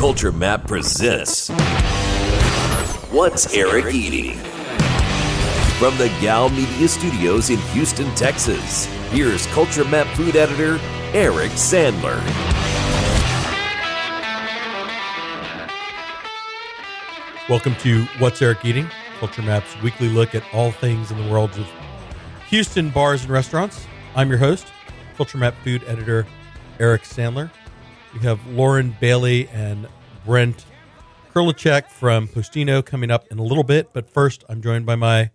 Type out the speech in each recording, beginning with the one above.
Culture Map presents What's Eric Eating? From the Gow Media Studios in Houston, Texas, here's Culture Map food editor Eric Sandler. Welcome to What's Eric Eating, Culture Map's weekly look at all things in the world of Houston bars and restaurants. I'm your host, Culture Map food editor Eric Sandler. We have Lauren Bailey and Brent Karlicek from Postino coming up in a little bit. But first, I'm joined by my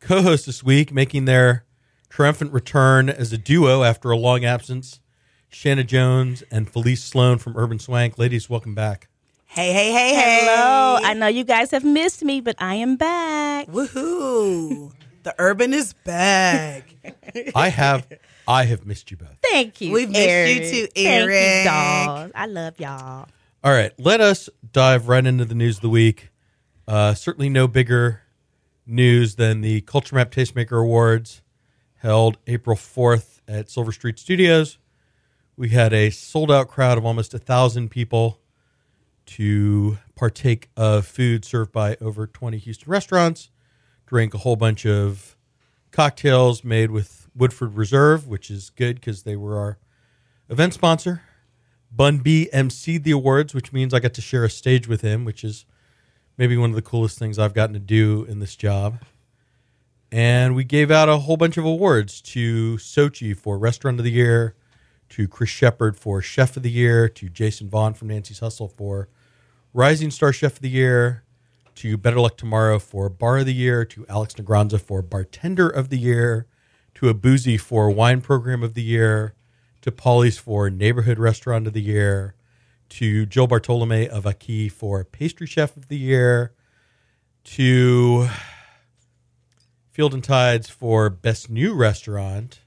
co host this week, making their triumphant return as a duo after a long absence. Shanna Jones and Felice Sloan from Urban Swank. Ladies, welcome back. Hey, hey, hey, hey. Hello. I know you guys have missed me, but I am back. Woohoo. The urban is back. I have I have missed you both. Thank you. We've missed you too, Eric. too, Thank Eric. you, dolls. I love y'all. All right, let us dive right into the news of the week. Uh, certainly no bigger news than the Culture Map Tastemaker Awards held April 4th at Silver Street Studios. We had a sold out crowd of almost a thousand people to partake of food served by over 20 Houston restaurants, drink a whole bunch of cocktails made with Woodford Reserve, which is good because they were our event sponsor. Bun B emceed the awards, which means I got to share a stage with him, which is maybe one of the coolest things I've gotten to do in this job. And we gave out a whole bunch of awards to Xochi for Restaurant of the Year, to Chris Shepard for Chef of the Year, to Jason Vaughn from Nancy's Hustle for Rising Star Chef of the Year, to Better Luck Tomorrow for Bar of the Year, to Alex Negranza for Bartender of the Year, to a'Bouzy for Wine Program of the Year, to Polly's for Neighborhood Restaurant of the Year, to Joe Bartolome of Aki for Pastry Chef of the Year, to Field and Tides for Best New Restaurant.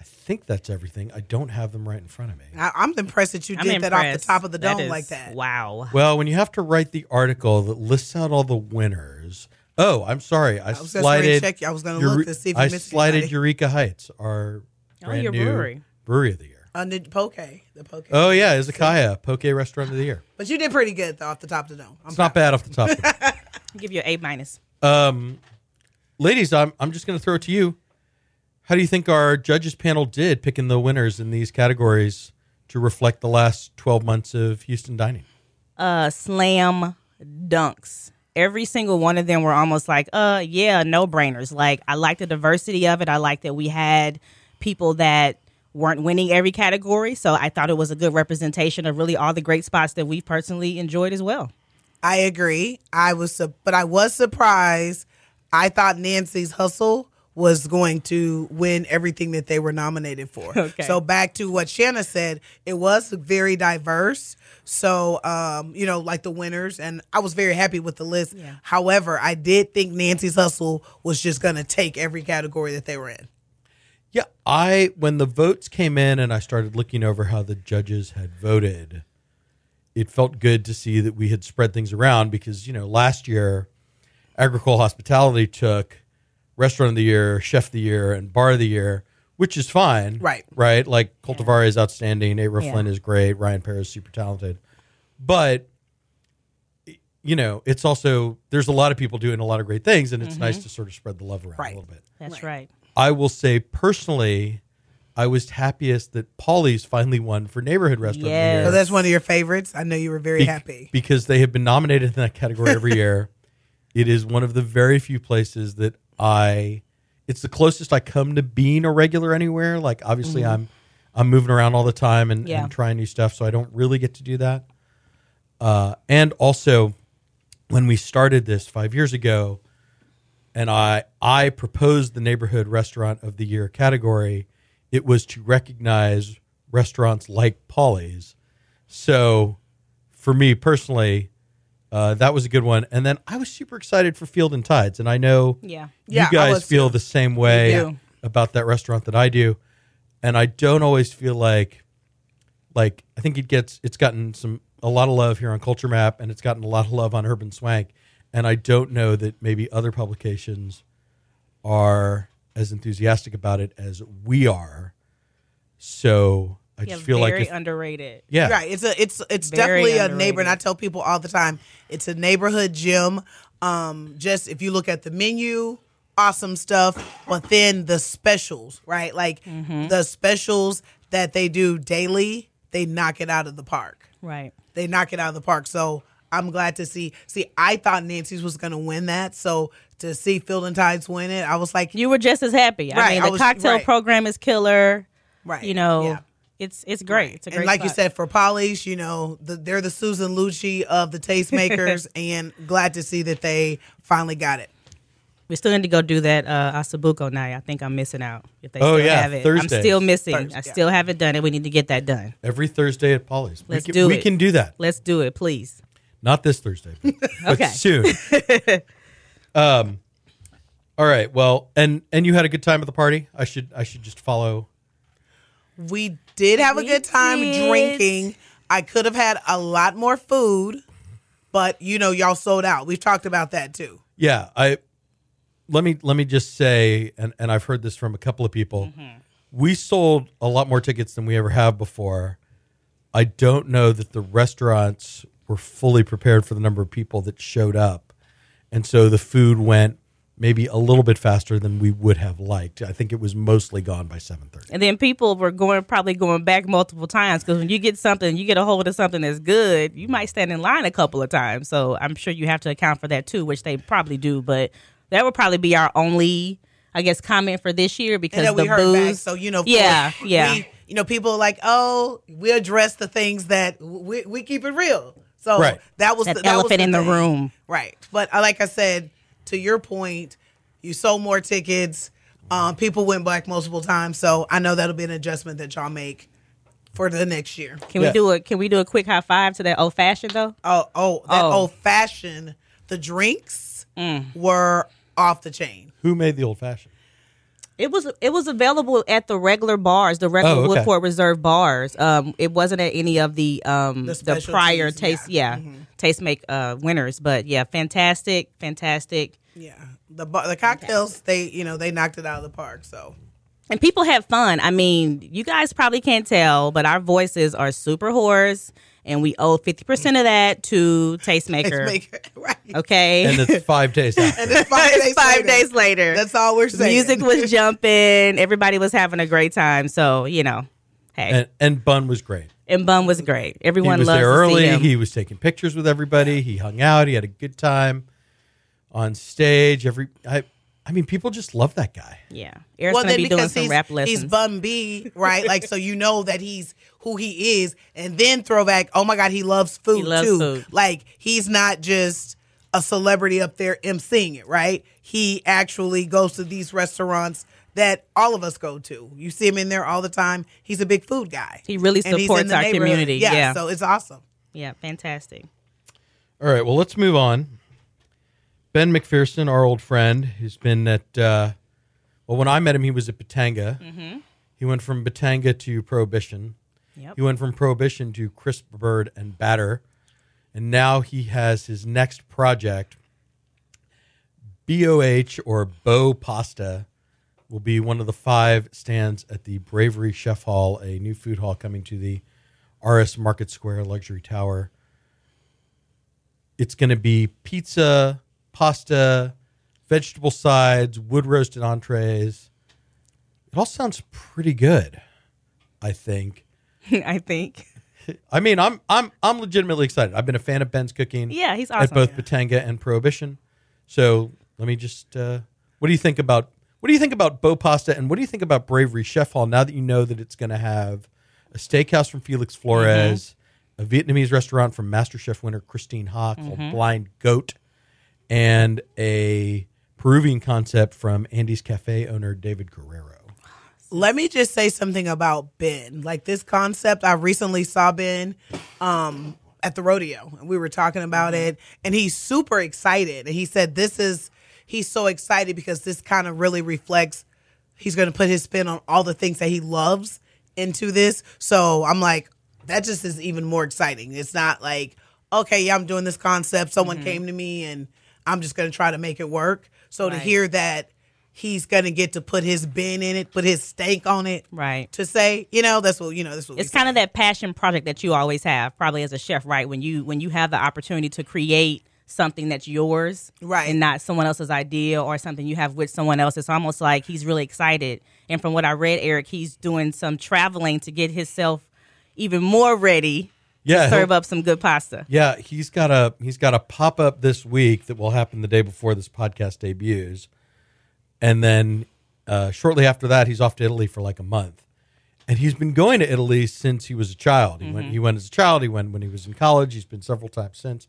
I think that's everything. I don't have them right in front of me. I, I'm impressed that you I'm did that off the top of the dome is- like that. Wow. Well, when you have to write the article that lists out all the winners. Oh, I'm sorry. I, I was just ready to slided. check you. I was going to Eure- look to see if you I missed slided anybody. Eureka Heights, our Oh, brand your new brewery. brewery of the year. Under Poke. The Poke. Oh yeah, Izakaya Poke Restaurant of the Year. But you did pretty good, though, off the top of the dome. I'm It's not bad off the top. of the I'll give you an A minus. Um, ladies, I'm I'm just going to throw it to you. How do you think our judges panel did picking the winners in these categories to reflect the last 12 months of Houston dining? Uh, slam dunks. Every single one of them were almost like, uh, yeah, no brainers. Like, I like the diversity of it. I like that we had people that weren't winning every category. So I thought it was a good representation of really all the great spots that we've personally enjoyed as well. I agree. I was, but I was surprised. I thought Nancy's Hustle was going to win everything that they were nominated for. Okay. So back to what Shanna said, it was very diverse. So, um, you know, like the winners, and I was very happy with the list. Yeah. However, I did think Nancy's Hustle was just going to take every category that they were in. Yeah, I when the votes came in and I started looking over how the judges had voted, it felt good to see that we had spread things around because you know last year, Agricole Hospitality took Restaurant of the Year, Chef of the Year, and Bar of the Year, which is fine, Right. Right, like Coltivare is outstanding, Eight Row Yeah. Flint is great, Ryan Pera is super talented, but you know it's also there's a lot of people doing a lot of great things, and it's mm-hmm. nice to sort of spread the love around Right. a little bit. That's right. I will say personally, I was happiest that Polly's finally won for neighborhood restaurant of the Yes. year. So that's one of your favorites. I know you were very Be- happy. because they have been nominated in that category every year. It is one of the very few places that I. It's the closest I come to being a regular anywhere. Like obviously, I'm I'm moving around all the time and, Yeah. and trying new stuff, so I don't really get to do that. Uh, and also, when we started this five years ago, and I I proposed the neighborhood restaurant of the year category, it was to recognize restaurants like Polly's. So, for me personally, uh, that was a good one. And then I was super excited for Field and Tides, and I know Yeah. Yeah, you guys feel too. the same way about that restaurant that I do. And I don't always feel like like I think it gets it's gotten some a lot of love here on Culture Map and it's gotten a lot of love on Urban Swank. And I don't know that maybe other publications are as enthusiastic about it as we are. So I Yeah, just feel very like if, underrated. yeah, Right. It's a it's it's Very definitely a underrated. neighbor, and I tell people all the time, it's a neighborhood gym. Um, just if you look at the menu, awesome stuff, but then the specials, right? Like Mm-hmm. the specials that they do daily, they knock it out of the park. Right. They knock it out of the park. So I'm glad to see. See, I thought Nancy's was going to win that, so to see Field and Tides win it, I was like, You were just as happy. I Right, mean, I the was- cocktail right. program is killer. right, You know, yeah. It's it's great. It's a great and like you said, for Polly's, you know, the, they're the Susan Lucci of the tastemakers, and glad to see that they finally got it. we still need to go do that uh, osso buco night. I think I'm missing out. If they Oh, still yeah, have it, Thursdays. I'm still missing. Thursday, I yeah. still haven't done it. We need to get that done. every Thursday at Polly's. Let's we can, do we it. can do that. Let's do it, please. Not this Thursday, but, but Okay. soon. um, all right. Well, and and you had a good time at the party. I should I should just follow. We did have a good time did. drinking. I could have had a lot more food, but you know, y'all sold out. We've talked about that too. Yeah, I let me let me just say, and and I've heard this from a couple of people. Mm-hmm. We sold a lot more tickets than we ever have before. I don't know that the restaurants were fully prepared for the number of people that showed up, and so the food went maybe a little bit faster than we would have liked. I think it was mostly gone by seven thirty. And then people were going probably going back multiple times because when you get something, you get a hold of something that's good, you might stand in line a couple of times. So I'm sure you have to account for that too, which they probably do. But that would probably be our only, I guess, comment for this year because And then the we heard booze. back. So you know, for- yeah, yeah. we- you know, people are like, oh, we address the things that we, we keep it real. So Right. that was that the, that was elephant in the thing. room. Right. But uh, like I said, to your point, you sold more tickets. Um, people went back multiple times. So I know that'll be an adjustment that y'all make for the next year. Can Yeah. we do a Can we do a quick high five to that old fashioned though? Oh, oh, that Oh. old fashioned, the drinks Mm. were off the chain. Who made the old fashioned? It was it was available at the regular bars, the regular Oh, okay. Woodford Reserve bars. Um, it wasn't at any of the um The the, prior taste yeah. yeah, taste make uh winners. But yeah, fantastic, fantastic. Yeah. The the cocktails, they, you know, they knocked it out of the park. So And people had fun. I mean, you guys probably can't tell, but our voices are super hoarse, and we owe fifty percent of that to Tastemaker. Tastemaker, right. Okay, And it's five days after. And it's five, It's days, five later. days later. That's all we're saying. music was jumping. Everybody was having a great time. So you know, hey, and, and Bun was great. and Bun was great. He Everyone was loves there to early. see him. He was taking pictures with everybody. He hung out. He had a good time on stage. Every I, I mean, people just love that guy. yeah, Eric's well, gonna then be doing because some he's, rap lessons. he's Bun B, right? like, so you know that he's who he is. And then throwback, oh my God, he loves food He loves too. food. Like, he's not just a celebrity up there emceeing it, right? He actually goes to these restaurants that all of us go to. You see him in there all the time. He's a big food guy. He really And he's in supports the our neighborhood. community. Yeah. So it's awesome. yeah, fantastic. All right, well, let's move on. Ben McPherson, our old friend, who's been at, uh, well, when I met him, he was at Batanga. He went from Batanga to Prohibition. Yep. He went from Prohibition to Crisp Bird and Batter. And now he has his next project. BOH or Bo Pasta will be one of the five stands at the Bravery Chef Hall, a new food hall coming to the Aris Market Square Luxury Tower. It's going to be pizza, pasta, vegetable sides, wood roasted entrees. It all sounds pretty good, I think. I think. I mean, I'm I'm I'm legitimately excited. I've been a fan of Ben's cooking. Yeah, he's awesome. at both Batanga and Prohibition. So let me just. Uh, what do you think about what do you think about Bo Pasta and what do you think about Bravery Chef Hall? Now that you know that it's going to have a steakhouse from Felix Flores, a Vietnamese restaurant from MasterChef winner Christine Ha called Blind Goat, and a Peruvian concept from Andes Cafe owner David Guerrero. Let me just say something about Ben. Like this concept, I recently saw Ben um, at the rodeo, and we were talking about it, and he's super excited. And he said, "This is he's so excited because this kind of really reflects. He's going to put his spin on all the things that he loves into this." So I'm like, that just is even more exciting. It's not like, okay, yeah, I'm doing this concept. Someone came to me, and I'm just going to try to make it work. So to hear that he's gonna get to put his bin in it, put his stake on it. Right. To say, you know, that's what you know. That's what It's kind of that passion project that you always have, probably as a chef, right? When you when you have the opportunity to create something that's yours, Right. and not someone else's idea or something you have with someone else. It's almost like he's really excited. And from what I read, Eric, he's doing some traveling to get himself even more ready Yeah, serve up some good pasta. Yeah, he's got a he's got a pop up this week that will happen the day before this podcast debuts, and then uh, shortly after that, he's off to Italy for like a month. And he's been going to Italy since he was a child. He went he went as a child. He went when he was in college. He's been several times since.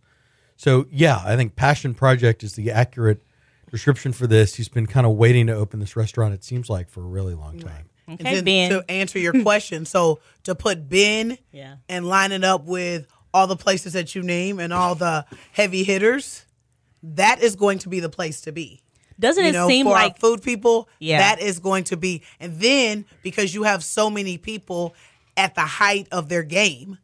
So yeah, I think passion project is the accurate description for this. He's been kind of waiting to open this restaurant. It seems like for a really long time. Okay, then Ben. To answer your question, so to put Ben Yeah. and line it up with all the places that you name and all the heavy hitters, that is going to be the place to be. Doesn't you it seem for our like food people, Yeah. that is going to be. And then because you have so many people at the height of their game,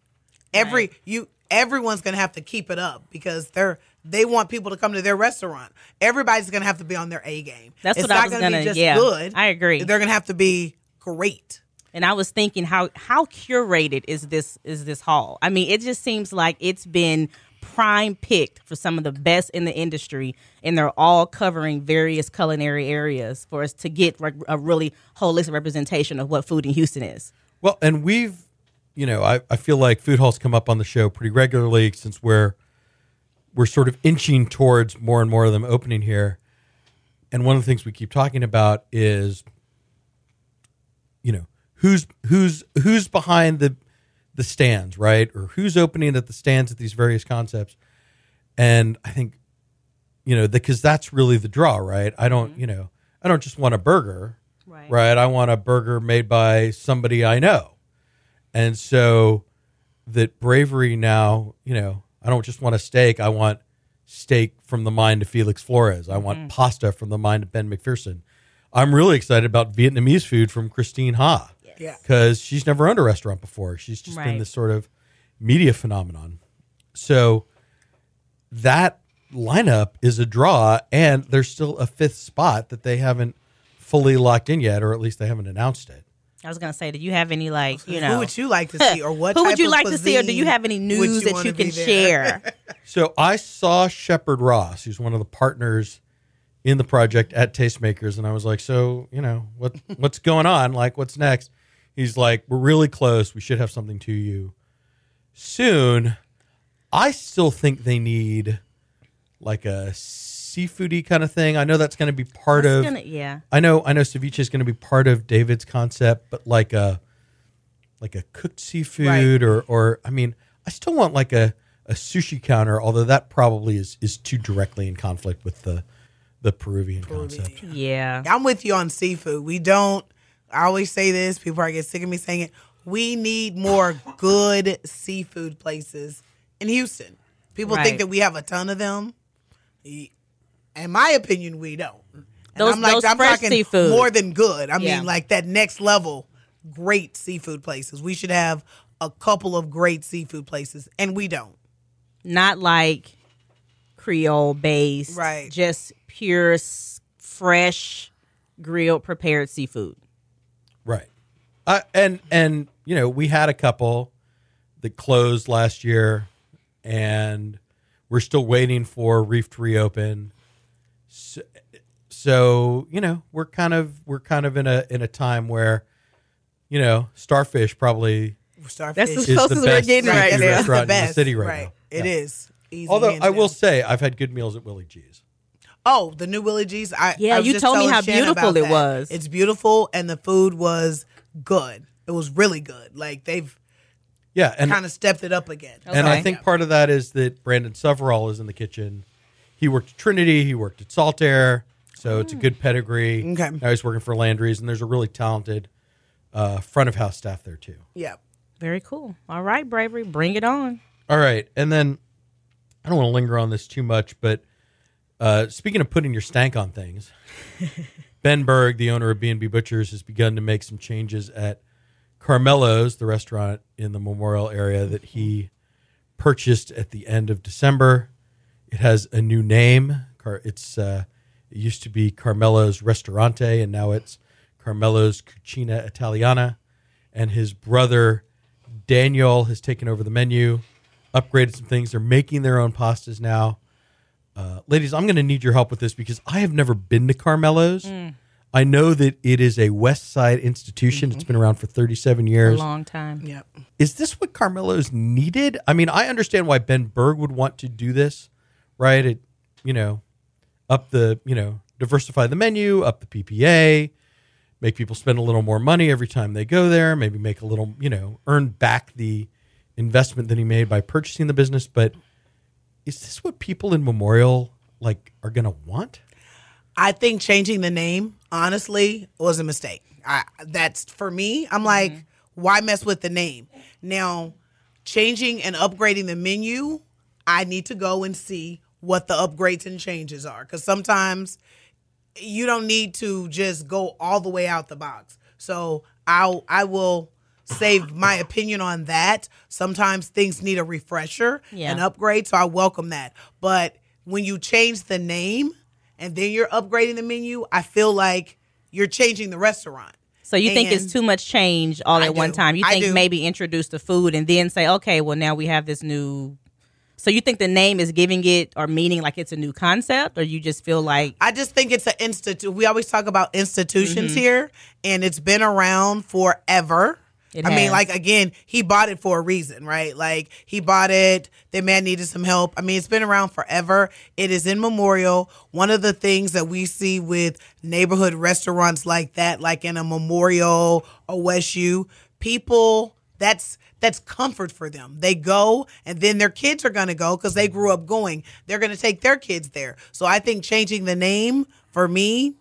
every Right. you everyone's going to have to keep it up because they're they want people to come to their restaurant. Everybody's going to have to be on their A game. That's it's what I not was gonna- be just yeah, good. I agree. They're going to have to be great. and I was thinking how how curated is this is this hall? I mean, it just seems like it's been prime picked for some of the best in the industry, and they're all covering various culinary areas for us to get a really holistic representation of what food in Houston is. Well, and we've, you know, I, I feel like food halls come up on the show pretty regularly since we're we're sort of inching towards more and more of them opening here. And one of the things we keep talking about is, you know, who's who's who's behind the the stands, right? Or who's opening at the stands at these various concepts. And I think, you know, because that's really the draw, right? I don't, mm-hmm. you know, I don't just want a burger Right. right? I want a burger made by somebody I know. And so that bravery now, you know, I don't just want a steak. I want steak from the mind of Felix Flores. I want mm-hmm. pasta from the mind of Ben McPherson. I'm really excited about Vietnamese food from Christine Ha. Yeah. Because she's never owned a restaurant before. She's just been Right. this sort of media phenomenon. So that lineup is a draw, and there's still a fifth spot that they haven't fully locked in yet, or at least they haven't announced it. I was gonna say, do you have any like you know who would you like to see, or what? who would type you of like to see, or do you cuisine have any would news that wanna you be can there? share? So I saw Shepard Ross, who's one of the partners in the project at Tastemakers, and I was like, "So, you know, what what's going on? Like, what's next?" He's like, "We're really close. We should have something to you soon." I still think they need like a seafoody kind of thing. I know that's going to be part It's of. gonna- yeah. I know I know ceviche is going to be part of David's concept, but like a like a cooked seafood or or I mean, I still want like a a sushi counter, although that probably is is too directly in conflict with the the Peruvian, concept. Yeah. I'm with you on seafood. We don't. I always say this. People are get sick of me saying it. We need more good seafood places in Houston. People Right. think that we have a ton of them. In my opinion, we don't. And Those- I'm like, those I'm fresh talking seafood. more than good. I Yeah. mean, like that next level, great seafood places. We should have a couple of great seafood places, and we don't. not like Creole based, Right. Just pure, fresh, grilled, prepared seafood. Right. Uh, and and you know, we had a couple that closed last year and we're still waiting for Reef to reopen. So, so, you know, we're kind of we're kind of in a in a time where you know, Starfish probably Starfish as is close the as we're getting right seafood now. It's restaurant in the best. city right, now. It Yeah. is. Easy, Although hands I will say I've had good meals at Willie G's. Oh, the new Willie G's. I Yeah, I was you just told me how Shanna beautiful about it that. was. It's beautiful, and the food was good. It was really good. Like they've Yeah, and kind of stepped it up again. And I think part of that is that Brandon Severall is in the kitchen. He worked at Trinity, he worked at Saltaire, so it's a good pedigree. Okay. Now he's working for Landry's, and there's a really talented uh, front of house staff there too. Yeah. Very cool. All right, bravery, bring it on. All right, and then I don't want to linger on this too much, but uh, speaking of putting your stank on things, Ben Berg, the owner of B&B Butchers, has begun to make some changes at Carmelo's, the restaurant in the Memorial area that he purchased at the end of December. It has a new name. It's uh, It used to be Carmelo's Restaurante, and now it's Carmelo's Cucina Italiana. And his brother Daniel has taken over the menu, upgraded some things. They're making their own pastas now. Uh, ladies, I'm going to need your help with this because I have never been to Carmelo's. I know that it is a West Side institution. It's been around for 37 A years. long time. Yep. Is this what Carmelo's needed? I mean, I understand why Ben Berg would want to do this, right? It, you know, up the, you know, diversify the menu, up the PPA, make people spend a little more money every time they go there, maybe make a little, you know, earn back the investment that he made by purchasing the business. But is this what people in Memorial like are going to want? I think changing the name, honestly, was a mistake. I, that's for me. I'm like, mm-hmm. why mess with the name? Now, changing and upgrading the menu, I need to go and see what the upgrades and changes are because sometimes you don't need to just go all the way out the box. So I'll I will save my opinion on that. Sometimes things need a refresher, Yeah. an upgrade, so I welcome that. But when you change the name and then you're upgrading the menu, I feel like you're changing the restaurant. So you think it's too much change all I at one time? You think maybe introduce the food and then say, okay, well now we have this new. So you think the name is giving it or meaning like it's a new concept, or you just feel like I just think it's an institute. We always talk about institutions Mm-hmm. here, and it's been around forever. It I mean, like again, he bought it for a reason, right? Like he bought it. The man needed some help. I mean, it's been around forever. It is in Memorial. One of the things that we see with neighborhood restaurants like that, like in a Memorial or West U, people that's that's comfort for them. They go and then their kids are going to go because they grew up going. They're going to take their kids there. So I think changing the name for me,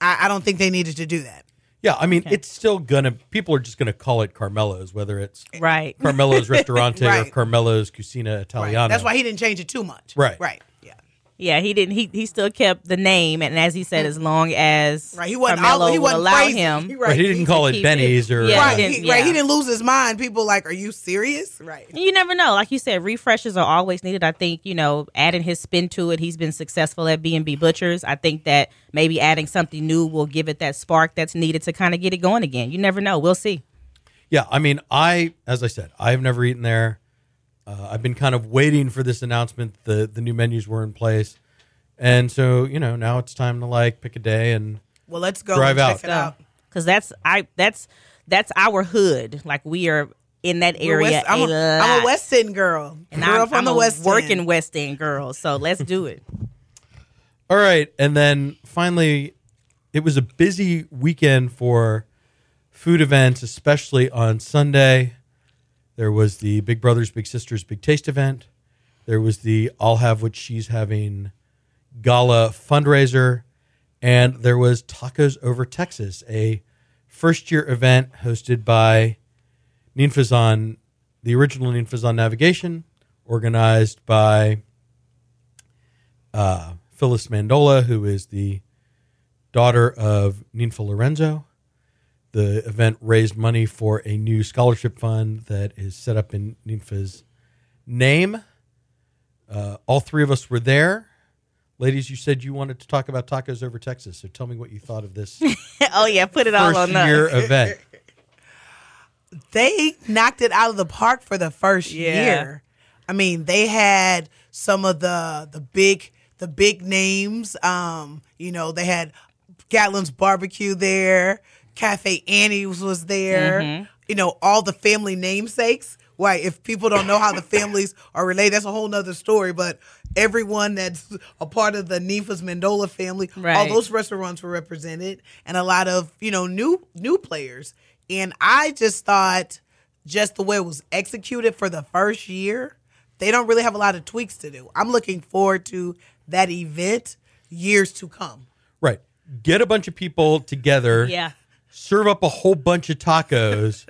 I, I don't think they needed to do that. Yeah, I mean, it's still gonna. People are just gonna call it Carmelo's, whether it's right? Carmelo's Ristorante or Right. Carmelo's Cucina Right. Italiana. That's why he didn't change it too much. Right. Right. Yeah. Yeah, he didn't. He he still kept the name, and as he said, as long as Right. He wasn't. Carmelo all, he would wasn't allow crazy. him. He- Right, he didn't call it Benny's it. or Yeah, Right. he He, didn't- right. He didn't lose his mind. People like, are you serious? Right. You never know. Like you said, refreshes are always needed. I think you know, adding his spin to it. He's been successful at B and B Butchers. I think that maybe adding something new will give it that spark that's needed to kind of get it going again. You never know. We'll see. Yeah, I mean, I as I said, I've never eaten there. Uh, I've been kind of waiting for this announcement. The the new menus were in place, and so you know now it's time to like pick a day and Well, let's go Drive and out. check out. because that's I that's that's our hood. Like we are in that area West- I'm, a, a, I'm lot. a West End girl. and Grew I'm, up on I'm the a West working End. West End girl. So let's do it. All right, and then finally, it was a busy weekend for food events, especially on Sunday. There was the Big Brothers Big Sisters Big Taste event. There was the I'll Have What She's Having gala fundraiser, and there was Tacos Over Texas, a first year event hosted by Ninfa's on the original Ninfa's on Navigation, organized by uh, Phyllis Mandola, who is the daughter of Ninfa Laurenzo. The event raised money for a new scholarship fund that is set up in Ninfa's name. Uh, all three of us were there. Ladies, you said you wanted to talk about tacos over Texas, so tell me what you thought of this oh yeah, put it all first on year us. event. they knocked it out of the park for the first Yeah. year. I mean, they had some of the the big the big names. Um, you know, they had Gatlin's barbecue there. Cafe Annie's was there. Mm-hmm. You know, all the family namesakes. Why, if people don't know how the families are related, that's a whole nother story. But everyone that's a part of the Nifas Mandola family, all those restaurants were represented, and a lot of you know new new players. And I just thought, just the way it was executed for the first year, they don't really have a lot of tweaks to do. I'm looking forward to that event years to come. Right. Get a bunch of people together. Yeah. Serve up a whole bunch of tacos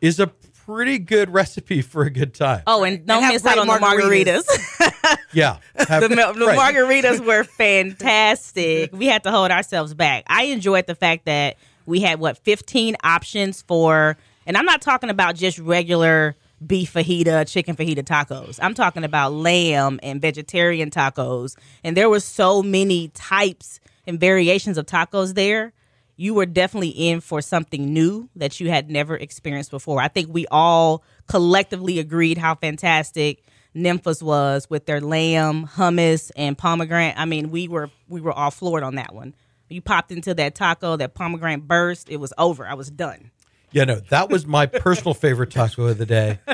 is a pretty good recipe for a good time. Oh, and don't have miss out great on the margaritas. margaritas. Yeah. Have- the, mil- the right. margaritas were fantastic. We had to hold ourselves back. I enjoyed the fact that we had what 15 options for and I'm not talking about just regular beef fajita, chicken fajita tacos. I'm talking about lamb and vegetarian tacos. And there were so many types and variations of tacos there. You were definitely in for something new that you had never experienced before. I think we all collectively agreed how fantastic Ninfa's was with their lamb, hummus, and pomegranate. I mean, we were we were all floored on that one. You popped into that taco, that pomegranate burst. It was over. I was done. Yeah, no, that was my personal favorite taco of the day.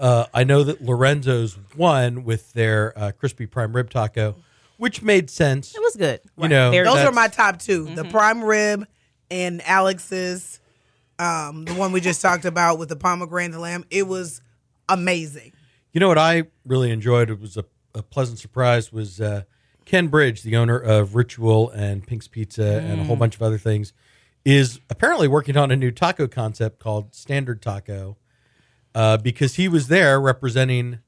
Uh, I know that Laurenzo's won with their uh, crispy prime rib taco, which made sense. It was good. You know, Very Those that's- are my top 2 The prime rib and Alex's, um, the one we just talked about with the pomegranate lamb. It was amazing. You know what I really enjoyed? It was a, a pleasant surprise. Was uh, Ken Bridge, the owner of Ritual and Pink's Pizza and a whole bunch of other things, is apparently working on a new taco concept called Standard Taco, uh, because he was there representing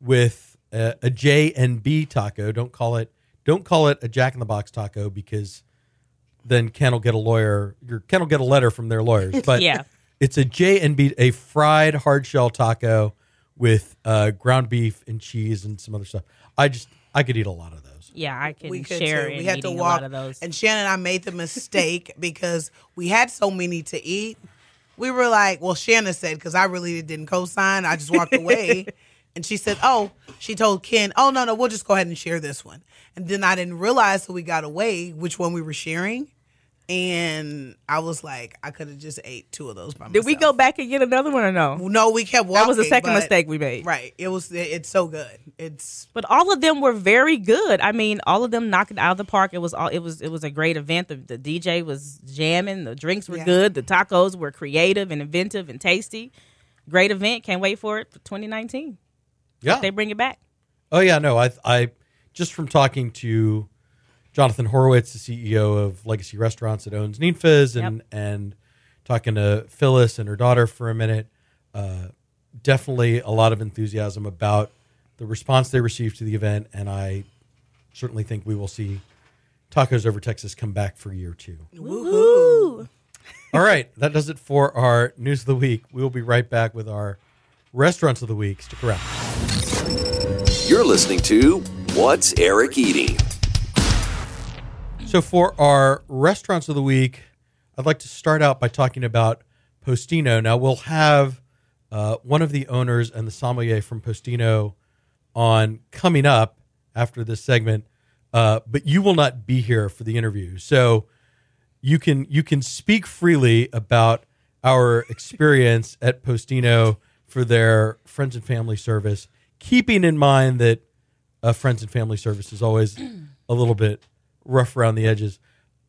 with a, a J and B taco. Don't call it don't call it a Jack in the Box taco because then Ken will get a lawyer. Your Ken will get a letter from their lawyers. But Yeah. it's a J and B, a fried hard shell taco with uh, ground beef and cheese and some other stuff. I just I could eat a lot of those. Yeah, I can we could share too. We had to walk, a lot of those. and Shanna and I made the mistake because we had so many to eat. We were like, well, Shanna said because I really didn't co-sign. I just walked away, and she said, oh, she told Ken, oh no, no, we'll just go ahead and share this one. And then I didn't realize till we got away which one we were sharing, and I was like, I could have just ate two of those by myself. Did we go back and get another one or no? No, we kept walking. That was the second but- mistake we made. Right. It was. It's so good. It's But all of them were very good. I mean, all of them knocked it out of the park. It was all. It was. It was a great event. The, the DJ was jamming. The drinks were Yeah. good. The tacos were creative and inventive and tasty. Great event. Can't wait for it for 2019. Yeah. They bring it back. Oh yeah, no, I I just from talking to Jonathan Horowitz, the CEO of Legacy Restaurants that owns Ninfa's, and and talking to Phyllis and her daughter for a minute, uh, definitely a lot of enthusiasm about the response they received to the event, and I certainly think we will see Tacos Over Texas come back for year two. Woohoo! All right, that does it for our news of the week. We will be right back with our restaurants of the week. Stick around. You're listening to What's Eric Eating? So, for our restaurants of the week, I'd like to start out by talking about Postino. Now, we'll have uh, one of the owners and the sommelier from Postino on coming up after this segment, uh, but you will not be here for the interview. So, you can you can speak freely about our experience at Postino for their friends and family service, keeping in mind that uh, friends and family service is always a little bit rough around the edges.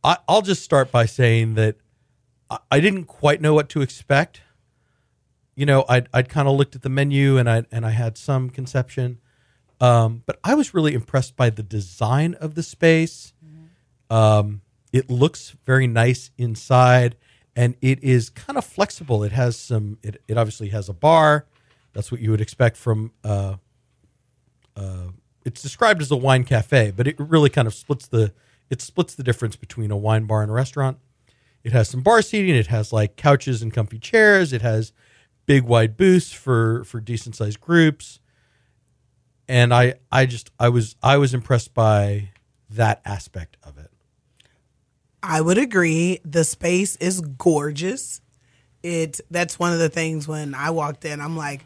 I, I'll just start by saying that I, I didn't quite know what to expect. You know, I'd, I'd kind of looked at the menu and I and I had some conception, um, but I was really impressed by the design of the space. Um, it looks very nice inside, and it is kind of flexible. It has some. It, it obviously has a bar. That's what you would expect from uh, it's described as a wine cafe, but it really kind of splits the it splits the difference between a wine bar and a restaurant. It has some bar seating. It has like couches and comfy chairs. It has big wide booths for for decent sized groups. And I I just I was I was impressed by that aspect of it. I would agree. The space is gorgeous. It that's one of the things when I walked in, I'm like,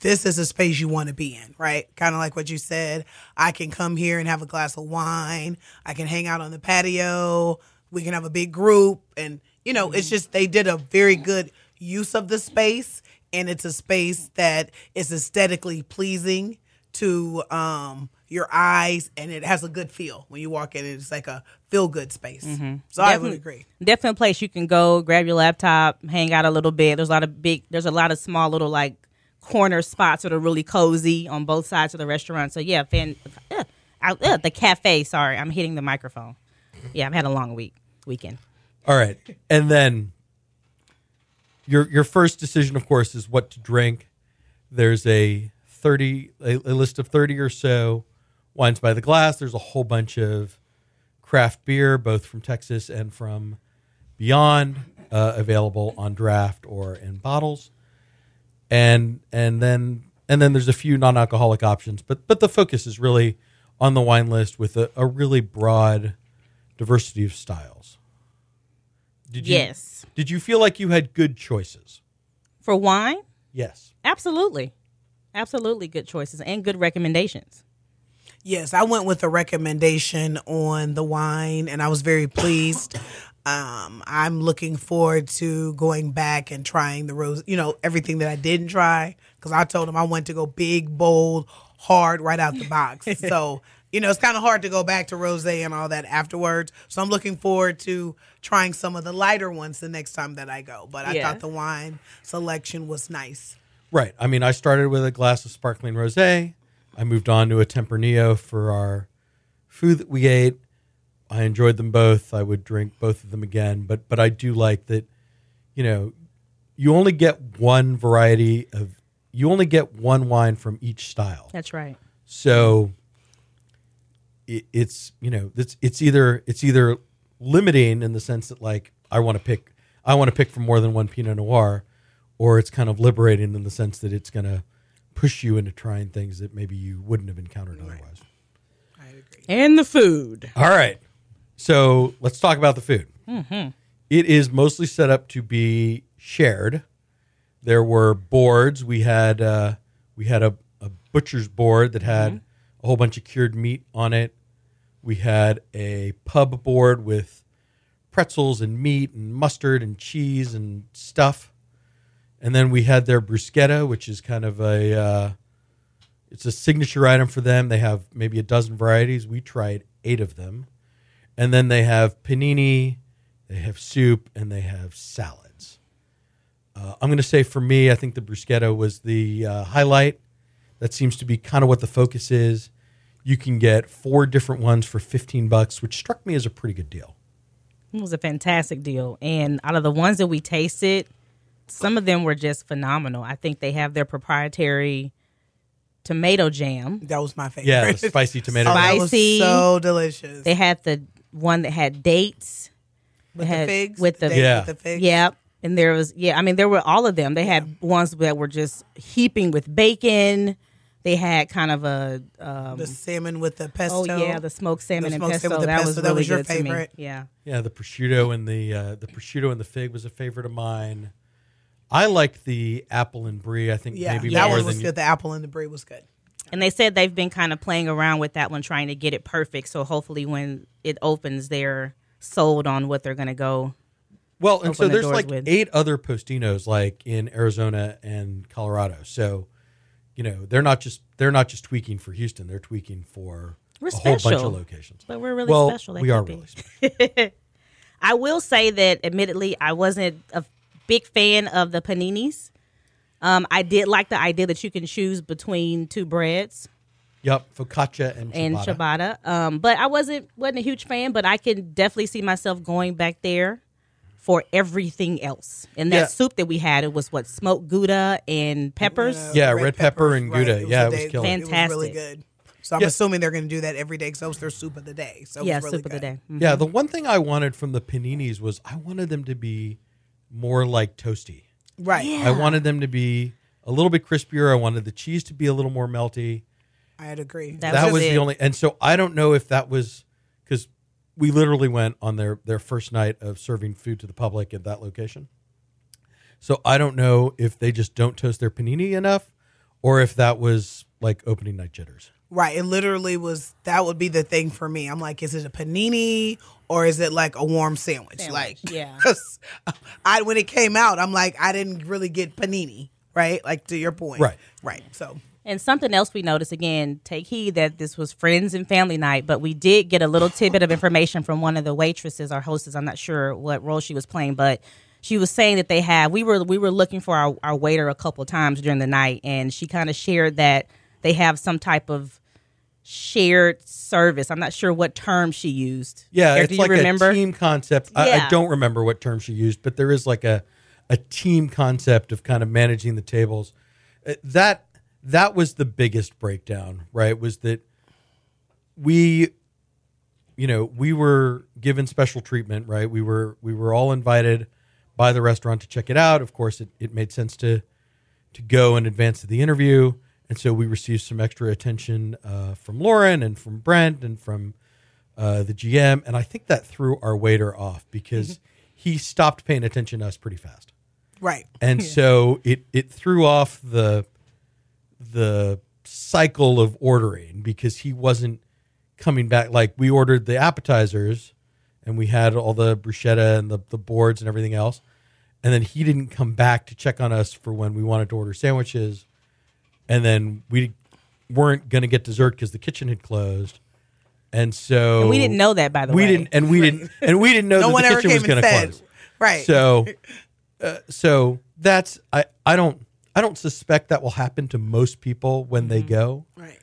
this is a space you want to be in, right? Kind of like what you said. I can come here and have a glass of wine. I can hang out on the patio. We can have a big group. And, you know, it's just they did a very good use of the space. And it's a space that is aesthetically pleasing to um, your eyes and it has a good feel when you walk in. It's like a feel good space. So I would agree. Definitely a place you can go, grab your laptop, hang out a little bit. There's a lot of big. There's a lot of small little like corner spots that are really cozy on both sides of the restaurant. So yeah, fan. Uh, uh, the cafe. Sorry, I'm hitting the microphone. Yeah, I've had a long week weekend. All right. And then your your first decision of course is what to drink. There's a 30 a, a list of 30 or so wines by the glass. There's a whole bunch of craft beer both from Texas and from beyond uh, available on draft or in bottles. And and then and then there's a few non-alcoholic options, but but the focus is really on the wine list with a, a really broad diversity of styles. Did you, Yes. Did you feel like you had good choices? For wine, Yes. absolutely, absolutely good choices and good recommendations. Yes, I went with a recommendation on the wine, and I was very pleased. Um, I'm looking forward to going back and trying the rose. You know, everything that I didn't try because I told him I went to go big, bold, hard right out the box. so you know, it's kind of hard to go back to rose and all that afterwards. So I'm looking forward to trying some of the lighter ones the next time that I go. But I Yeah. thought the wine selection was nice. Right. I mean, I started with a glass of sparkling rosé. I moved on to a Tempranillo for our food that we ate. I enjoyed them both. I would drink both of them again, but but I do like that. You know, you only get one variety of. You only get one wine from each style. That's right. So it, it's you know it's it's either it's either limiting in the sense that like I want to pick I want to pick from more than one Pinot Noir, or it's kind of liberating in the sense that it's going to push you into trying things that maybe you wouldn't have encountered otherwise. I agree. And the food. All right, so let's talk about the food. It is mostly set up to be shared. There were boards. We had uh, we had a, a butcher's board that had a whole bunch of cured meat on it. We had a pub board with pretzels and meat and mustard and cheese and stuff. And then we had their bruschetta, which is kind of a uh, it's a signature item for them. They have maybe a dozen varieties. We tried eight of them. And then they have panini, they have soup, and they have salads. Uh, I'm going to say for me, I think the bruschetta was the uh, highlight. That seems to be kind of what the focus is. You can get four different ones for 15 bucks, which struck me as a pretty good deal. It was a fantastic deal. And out of the ones that we tasted, some of them were just phenomenal. I think they have their proprietary tomato jam. That was my favorite. Yeah, the spicy tomato. Oh, that was Spicy. so delicious. They had the one that had dates. with had- the figs, with the- date Yeah. with the figs. Yep. And there was yeah, I mean there were all of them. They had ones that were just heaping with bacon. They had kind of a um, the salmon with the pesto. oh yeah, the smoked salmon The and smoked pesto. salmon with the that pesto, was that really was your good favorite? to me. Yeah. Yeah, the prosciutto and the uh, the prosciutto and the fig was a favorite of mine. I liked the apple and brie. I think yeah, maybe that more one was than good. The apple and the brie was good. And they said they've been kind of playing around with that one, trying to get it perfect. So hopefully, when it opens, they're sold on what they're going to go. Well, and so the there's like with. eight other Postinos like in Arizona and Colorado. So, you know, they're not just they're not just tweaking for Houston. They're tweaking for We're a whole bunch special. of locations. But we're really well, special. We are be. really special. I will say that, admittedly, I wasn't a big fan of the paninis. Um, I did like the idea that you can choose between two breads Yep, focaccia and ciabatta. and ciabatta. Um, but I wasn't wasn't a huge fan. But I can definitely see myself going back there for everything else. And that Yeah. soup that we had, it was what smoked gouda and peppers. Yeah, red pepper and Gouda. Yeah, it was a day- killer. It was really Fantastic. good. So I'm Yeah. assuming they're going to do that every day because that was their soup of the day. So yeah, really soup of the good. day. Mhm. Yeah, the one thing I wanted from the paninis was I wanted them to be more like toasty. Right. Yeah. I wanted them to be a little bit crispier. I wanted the cheese to be a little more melty. I'd agree. That that was was the only and so i don't know if that was because we literally went on their their first night of serving food to the public at that location so i don't know if they just don't toast their panini enough or if that was like opening night jitters Right. It literally was. That would be the thing for me. I'm like, is it a panini or is it like a warm sandwich? Sandwich, Like, yeah. I when it came out, I'm like, I didn't really get panini. Right. Like to your point. Right. Right. So And something else we noticed again, take heed that this was friends and family night, but we did get a little tidbit of information from one of the waitresses or hostess. I'm not sure what role she was playing, but she was saying that they have we were we were looking for our, our waiter a couple times during the night and she kind of shared that they have some type of shared service. I'm not sure what term she used. yeah Eric, it's like remember? a team concept. I, I don't remember what term she used but there is like a a team concept of kind of managing the tables. Uh, that that was the biggest breakdown right? Was that we you know we were given special treatment right? We were we were all invited by the restaurant to check it out. Of course it, it made sense to to go in advance of the interview, and so we received some extra attention uh, from Lauren and from Brent and from uh, the GM, and I think that threw our waiter off because he stopped paying attention to us pretty fast, Right. and so it it threw off the the cycle of ordering because he wasn't coming back. Like we ordered the appetizers, and we had all the bruschetta and the the boards and everything else, and then he didn't come back to check on us for when we wanted to order sandwiches, and then we weren't going to get dessert because the kitchen had closed. And so And we didn't know that, by the we way. We didn't, and we didn't, and we didn't know No that one the ever kitchen came was going to close. Right. So, uh, so that's I. I don't. I don't suspect that will happen to most people when they go. right.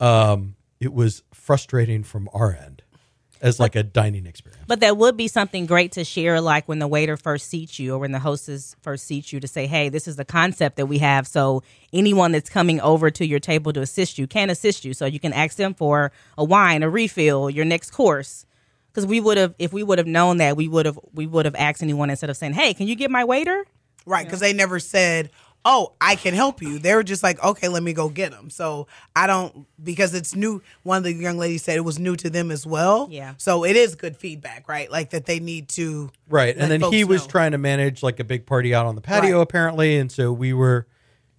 Um, it was frustrating from our end as like a dining experience. But that would be something great to share, like when the waiter first seats you or when the hostess first seats you to say, hey, this is the concept that we have. So anyone that's coming over to your table to assist you can assist you. So you can ask them for a wine, a refill, your next course. Because we would have, if we would have known that, we would have, we would have asked anyone instead of saying, hey, can you get my waiter? Right. Because they never said, oh, I can help you. They were just like, okay, let me go get them. So I don't, because it's new. One of the young ladies said it was new to them as well. Yeah. So it is good feedback, right? Like that they need to. Right. And then folks he was know. trying to manage like a big party out on the patio Right. apparently, and so we were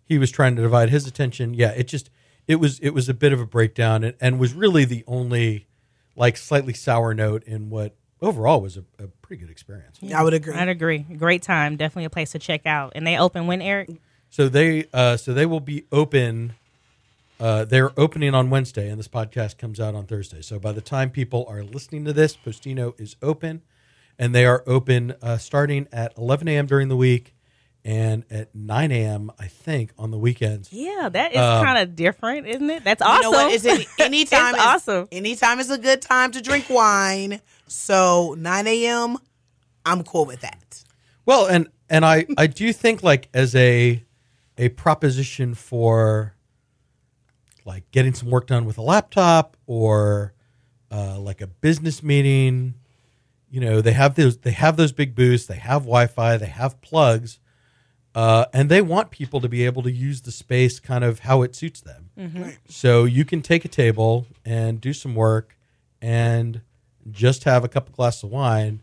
he was trying to divide his attention. Yeah, it just it was it was a bit of a breakdown and, and was really the only like slightly sour note in what overall was a, a pretty good experience. Yeah, I would agree. I'd agree. Great time. Definitely a place to check out. And they open when, Eric? So they uh so they will be open uh they're opening on Wednesday and this podcast comes out on Thursday. So by the time people are listening to this, Postino is open and they are open uh starting at 11 a.m. during the week and at 9 a.m. I think on the weekends. Yeah, that is Um, kind of different, isn't it? That's You awesome. know what? It's any, anytime. It's is- awesome. Anytime is a good time to drink wine. So 9 a.m. I'm cool with that. Well, and and I I do think like as a a proposition for like getting some work done with a laptop or uh, like a business meeting, you know, they have those they have those big booths, they have Wi-Fi, they have plugs, uh, and they want people to be able to use the space kind of how it suits them. Right. So you can take a table and do some work and just have a couple glasses of wine.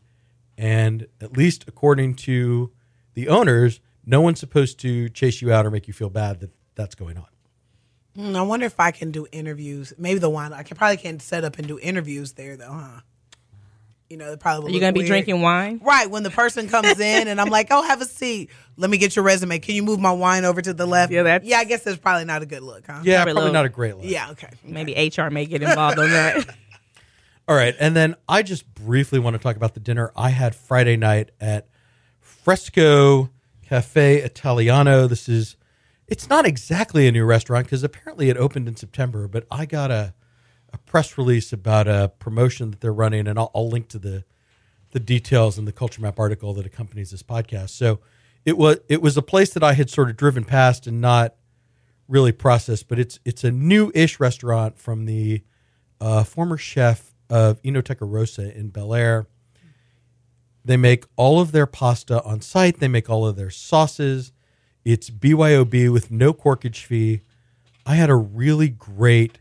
And at least according to the owners, no one's supposed to chase you out or make you feel bad that that's going on. Hmm, I wonder if I can do interviews. Maybe the wine. I can probably can't set up and do interviews there though, huh? You know, it probably. Are you going to be drinking wine? Right when the person comes in and I'm like, "Oh, have a seat. Let me get your resume. Can you move my wine over to the left?" Yeah, that's- yeah. I guess that's probably not a good look, huh? Yeah, Probably probably, little- not a great look. Yeah. Okay. Maybe HR may get involved on that. All right. And then I just briefly want to talk about the dinner I had Friday night at Fresco Cafe Italiano. This is, it's not exactly a new restaurant because apparently it opened in September, but I got a, a press release about a promotion that they're running, and I'll, I'll link to the, the details in the CultureMap article that accompanies this podcast. So it was it was a place that I had sort of driven past and not really processed, but it's it's a new-ish restaurant from the uh, former chef of Inoteca Rosa in Bellaire. They make all of their pasta on site. They make all of their sauces. It's BYOB with no corkage fee. I had a really great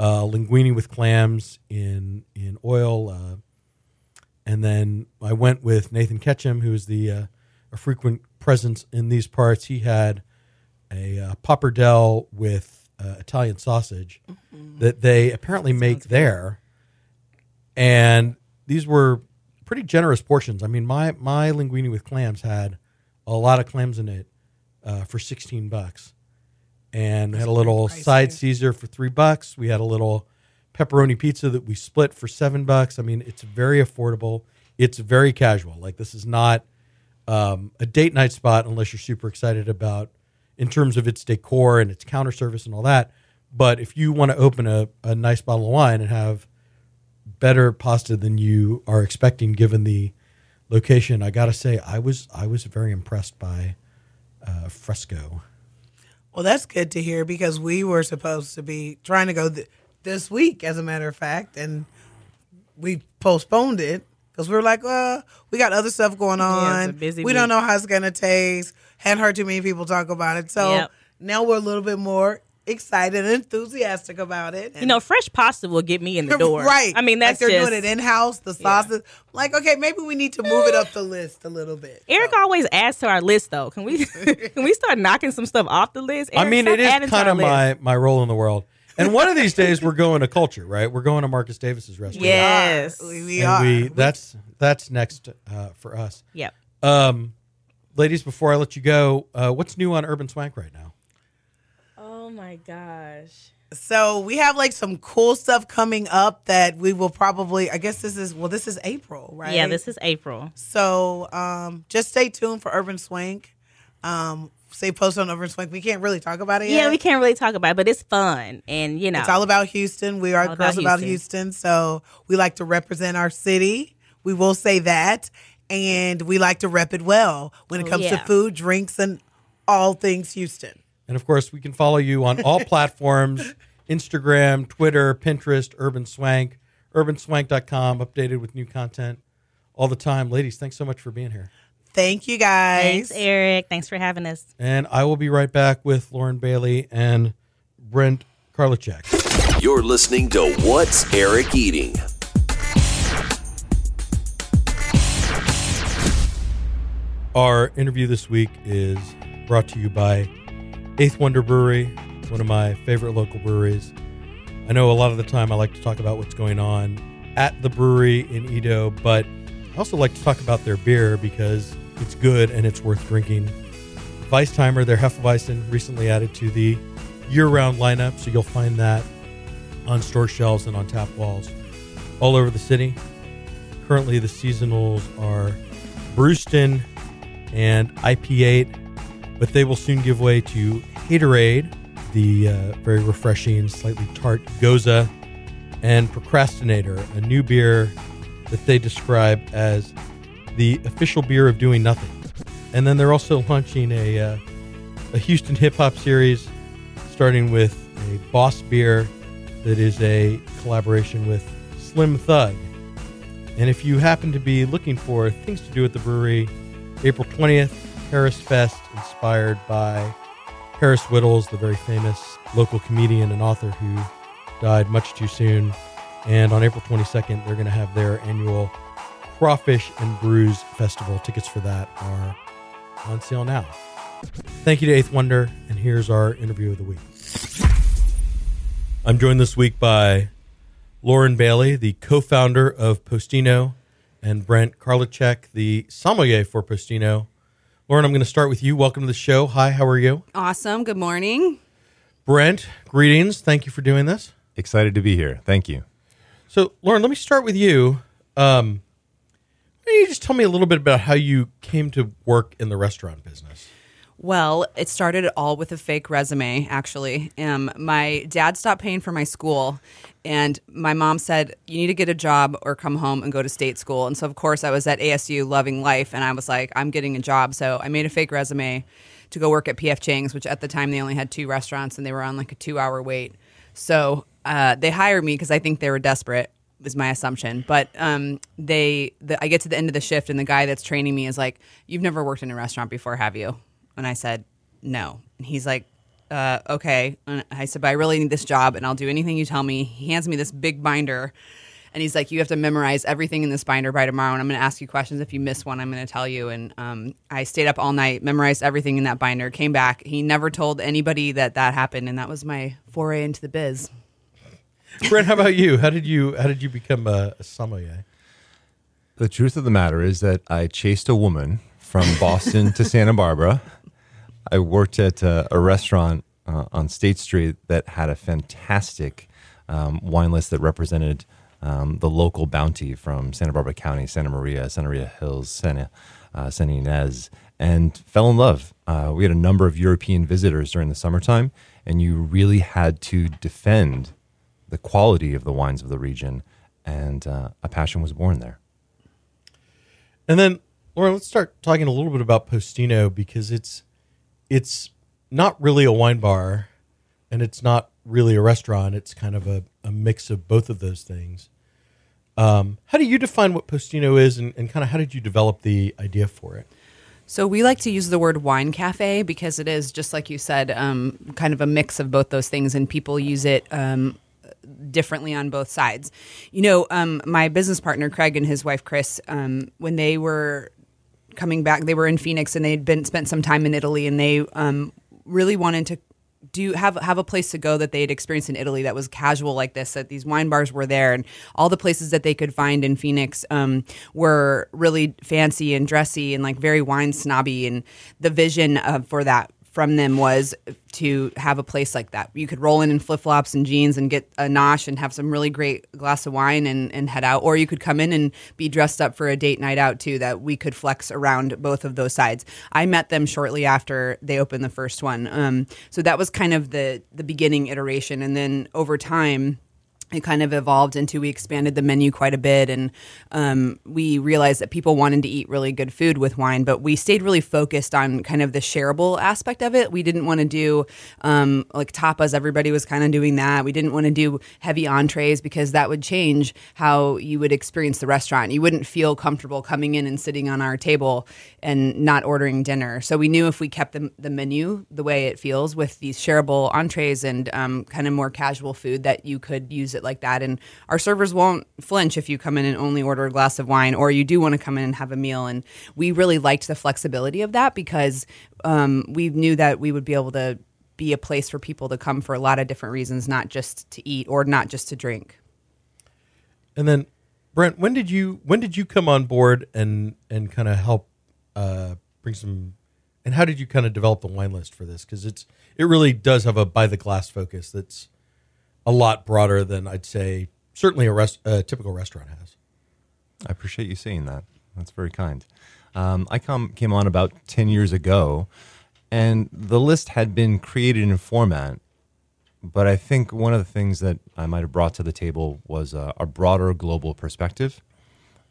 uh, linguine with clams in in oil, uh, and then I went with Nathan Ketchum, who is the uh, a frequent presence in these parts. He had a uh, pappardelle with uh, Italian sausage that they apparently make there, and these were pretty generous portions. I mean, my my linguine with clams had a lot of clams in it uh, for sixteen bucks, and we had a little side Caesar for three bucks. We had a little pepperoni pizza that we split for seven bucks. I mean, it's very affordable. It's very casual. Like this is not um, a date night spot unless you're super excited about in terms of its decor and its counter service and all that. But if you want to open a, a nice bottle of wine and have better pasta than you are expecting given the location, I gotta say I was I was very impressed by uh, Fresco. Well, that's good to hear because we were supposed to be trying to go th- this week, as a matter of fact, and we postponed it because we were like, uh, we got other stuff going on. it's a busy we don't know how it's gonna taste. hadn't heard too many people talk about it. So Yep. now we're a little bit more excited and enthusiastic about it. You know, fresh pasta will get me in the door. right? I mean, that's like they're just, doing it in house. The sauces, like okay, maybe we need to move it up the list a little bit. Eric So, always adds to our list, though. Can we can we start knocking some stuff off the list? I mean, it is kind our of list. my my role in the world. And one of these days, we're going to culture, right? We're going to Marcus Davis's restaurant. yes. we, we and are. we that's that's next uh, for us. Yep. Um, ladies, before I let you go, uh, what's new on Urban Swank right now? Oh my gosh. So we have like some cool stuff coming up that we will probably. I guess this is well, this is April, right? Yeah, this is April. So um, just stay tuned for Urban Swank. Um, stay posted on Urban Swank. We can't really talk about it Yeah, we can't really talk about it, but it's fun. And, you know, It's all about Houston. We are All about girls about Houston. Houston. So we like to represent our city. We will say that. And we like to rep it well when it Oh, comes to food, drinks, and all things Houston. And of course, we can follow you on all platforms Instagram, Twitter, Pinterest, Urban Swank, urbanswank.com, updated with new content all the time. Ladies, thanks so much for being here. Thank you guys. thanks, Eric. Thanks for having us. And I will be right back with Lauren Bailey and Brent Karlicek. You're listening to What's Eric Eating? Our interview this week is brought to you by Eighth Wonder Brewery, one of my favorite local breweries. I know a lot of the time I like to talk about what's going on at the brewery in EaDo, but I also like to talk about their beer because it's good and it's worth drinking. Weissheimer, their Hefeweizen, recently added to the year-round lineup, so you'll find that on store shelves and on tap walls all over the city. Currently, the seasonals are Brewston and IP8, but they will soon give way to Haterade, the uh, very refreshing, slightly tart Gose, and Procrastinator, a new beer that they describe as the official beer of doing nothing. And then they're also launching a, uh, a Houston hip hop series, starting with a Boss beer that is a collaboration with Slim Thug. And if you happen to be looking for things to do at the brewery, April 20th, Harris Fest, inspired by Harris Wittels, the very famous local comedian and author who died much too soon. And on April 22nd, they're going to have their annual Crawfish and Brews Festival. Tickets for that are on sale now. Thank you to Eighth Wonder, and here's our interview of the week. I'm joined this week by Lauren Bailey, the co-founder of Postino, and Brent Karlicek, the sommelier for Postino. Lauren, I'm going to start with you. Welcome to the show. Hi, how are you? Awesome. Good morning. Brent, greetings. Thank you for doing this. Excited to be here. Thank you. So, Lauren, let me start with you. Um, why don't you just tell me a little bit about how you came to work in the restaurant business? Well, it started all with a fake resume, actually. Um, my dad stopped paying for my school, and my mom said, You need to get a job or come home and go to state school. And so, of course, I was at ASU loving life, and I was like, I'm getting a job. So I made a fake resume to go work at PF Chang's, which at the time they only had two restaurants and they were on like a two hour wait. So uh, they hired me because I think they were desperate. is my assumption. But um, they, the, I get to the end of the shift, and the guy that's training me is like, "You've never worked in a restaurant before, have you?" And I said, "No." And he's like, uh, "Okay." And I said, "But I really need this job, and I'll do anything you tell me." He hands me this big binder, and he's like, "You have to memorize everything in this binder by tomorrow, and I'm going to ask you questions. If you miss one, I'm going to tell you." And um, I stayed up all night, memorized everything in that binder, came back. He never told anybody that that happened, and that was my foray into the biz. Brent, how about you? How did you how did you become a, a sommelier? The truth of the matter is that I chased a woman from Boston to Santa Barbara. I worked at a, a restaurant uh, on State Street that had a fantastic um, wine list that represented um, the local bounty from Santa Barbara County, Santa Maria, Santa Rita Hills, Santa, uh, Santa Ynez, and fell in love. Uh, we had a number of European visitors during the summertime, and you really had to defend the quality of the wines of the region, and uh, a passion was born there. And then, Lauren, let's start talking a little bit about Postino because it's it's not really a wine bar, and it's not really a restaurant. It's kind of a, a mix of both of those things. Um, how do you define what Postino is, and, and kind of how did you develop the idea for it? So we like to use the word wine cafe because it is just like you said, um, kind of a mix of both those things, and people use it um, differently on both sides. You know, um, my business partner Craig and his wife Chris, um, when they were coming back, they were in Phoenix and they'd been spent some time in Italy, and they um, really wanted to do have have a place to go that they'd experienced in Italy that was casual like this. That these wine bars were there, and all the places that they could find in Phoenix um, were really fancy and dressy and like very wine snobby. And the vision of, for that from them was to have a place like that. You could roll in in flip flops and jeans and get a nosh and have some really great glass of wine and, and head out. Or you could come in and be dressed up for a date night out too, that we could flex around both of those sides. I met them shortly after they opened the first one. Um, so that was kind of the, the beginning iteration. And then over time, it kind of evolved into we expanded the menu quite a bit and um, we realized that people wanted to eat really good food with wine but we stayed really focused on kind of the shareable aspect of it. We didn't want to do um, like tapas everybody was kind of doing that. We didn't want to do heavy entrees because that would change how you would experience the restaurant. You wouldn't feel comfortable coming in and sitting on our table and not ordering dinner. So we knew if we kept the, the menu the way it feels with these shareable entrees and um, kind of more casual food that you could use it like that. And our servers won't flinch if you come in and only order a glass of wine, or you do want to come in and have a meal. And we really liked the flexibility of that because um, we knew that we would be able to be a place for people to come for a lot of different reasons, not just to eat or not just to drink. And then, Brent, when did you when did you come on board and and kind of help uh, bring some? And how did you kind of develop the wine list for this? Because it's it really does have a by the glass focus that's a lot broader than I'd say certainly a, rest, a typical restaurant has. I appreciate you saying that. That's very kind. Um, I come came on about ten years ago, and the list had been created in format. But I think one of the things that I might have brought to the table was a, a broader global perspective,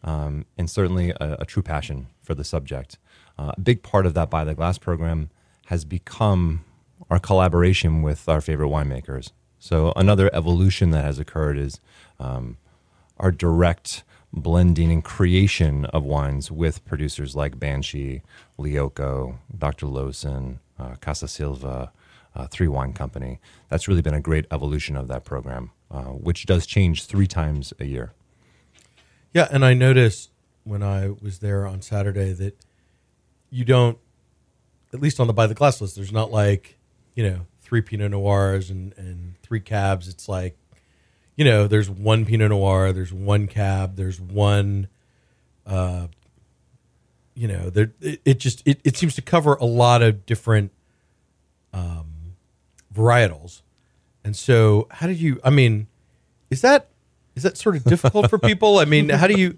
um, and certainly a, a, true passion for the subject. Uh, a big part of that by the glass program has become our collaboration with our favorite winemakers. So another evolution that has occurred is um, our direct blending and creation of wines with producers like Banshee, Lioco, Dr. Loosen, uh, Casa Silva, uh, Three Wine Company. That's really been a great evolution of that program, uh, which does change three times a year. Yeah, and I noticed when I was there on Saturday that you don't, at least on the by the glass list, there's not like, you know, three Pinot Noirs and, and three cabs. It's like, you know, there's one Pinot Noir, there's one cab, there's one, uh, you know, there it, it just it, it seems to cover a lot of different um, varietals. And so, how did you? I mean, is that is that sort of difficult for people? I mean, how do you?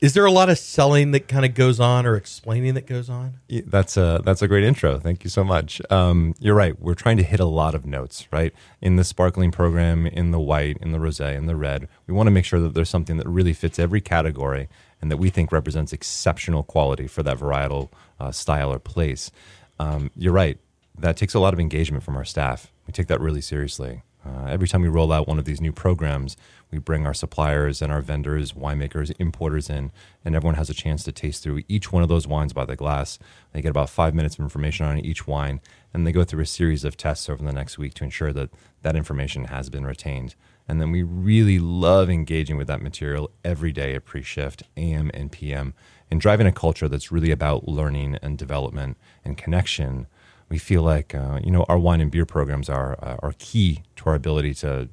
Is there a lot of selling that kind of goes on, or explaining that goes on? That's a that's a great intro. Thank you so much. Um, you're right. We're trying to hit a lot of notes, right? In the sparkling program, in the white, in the rosé, in the red. We want to make sure that there's something that really fits every category and that we think represents exceptional quality for that varietal uh, style or place. Um, you're right. That takes a lot of engagement from our staff. We take that really seriously. Uh, every time we roll out one of these new programs, we bring our suppliers and our vendors, winemakers, importers in, and everyone has a chance to taste through each one of those wines by the glass. They get about five minutes of information on each wine, and they go through a series of tests over the next week to ensure that that information has been retained. And then we really love engaging with that material every day at pre shift, AM and PM, and driving a culture that's really about learning and development and connection we feel like uh, you know our wine and beer programs are uh, are key to our ability to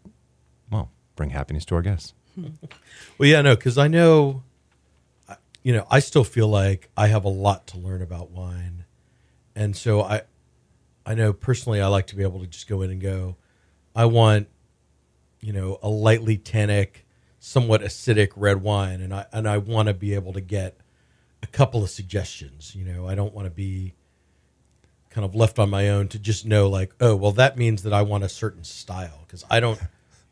well bring happiness to our guests. well, yeah, no, because I know, you know, I still feel like I have a lot to learn about wine, and so I, I know personally, I like to be able to just go in and go, I want, you know, a lightly tannic, somewhat acidic red wine, and I and I want to be able to get a couple of suggestions. You know, I don't want to be kind of left on my own to just know like oh well that means that i want a certain style because i don't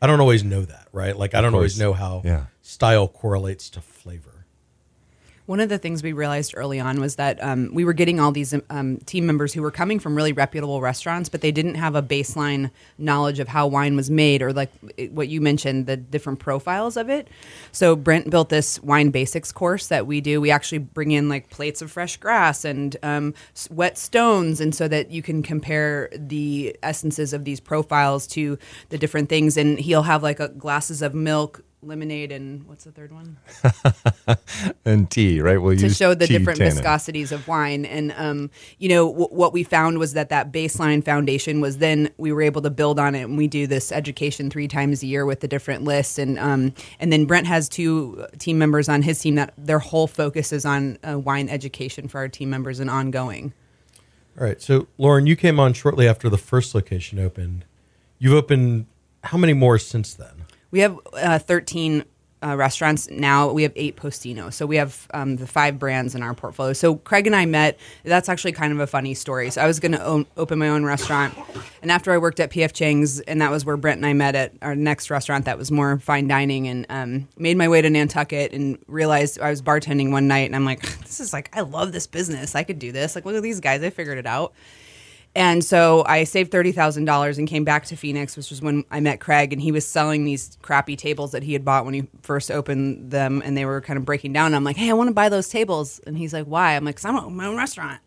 i don't always know that right? Like i don't always know how Yeah. style correlates to flavor One of the things we realized early on was that um, we were getting all these um, team members who were coming from really reputable restaurants, but they didn't have a baseline knowledge of how wine was made or like what you mentioned, the different profiles of it. So Brent built this wine basics course that we do. We actually bring in like plates of fresh grass and um, wet stones, and so that you can compare the essences of these profiles to the different things. And he'll have like a, glasses of milk. Lemonade and what's the third one? and tea, right? We'll to use show the different tannin. viscosities of wine. And um, you know w- what we found was that that baseline foundation was then we were able to build on it, and we do this education three times a year with the different lists. And um, and then Brent has two team members on his team that their whole focus is on uh, wine education for our team members and ongoing. All right. So, Lauren, you came on shortly after the first location opened. You've opened how many more since then? We have uh, 13 uh, restaurants now. We have eight Postino. So we have um, the five brands in our portfolio. So Craig and I met. That's actually kind of a funny story. So I was going to open my own restaurant. And after I worked at PF Chang's, and that was where Brent and I met at our next restaurant that was more fine dining, and um, made my way to Nantucket and realized I was bartending one night. And I'm like, this is like, I love this business. I could do this. Like, look at these guys. I figured it out. And so I saved thirty thousand dollars and came back to Phoenix, which was when I met Craig, and he was selling these crappy tables that he had bought when he first opened them, and they were kind of breaking down. I'm like, "Hey, I want to buy those tables," and he's like, "Why?" I'm like, "Cause I want my own restaurant."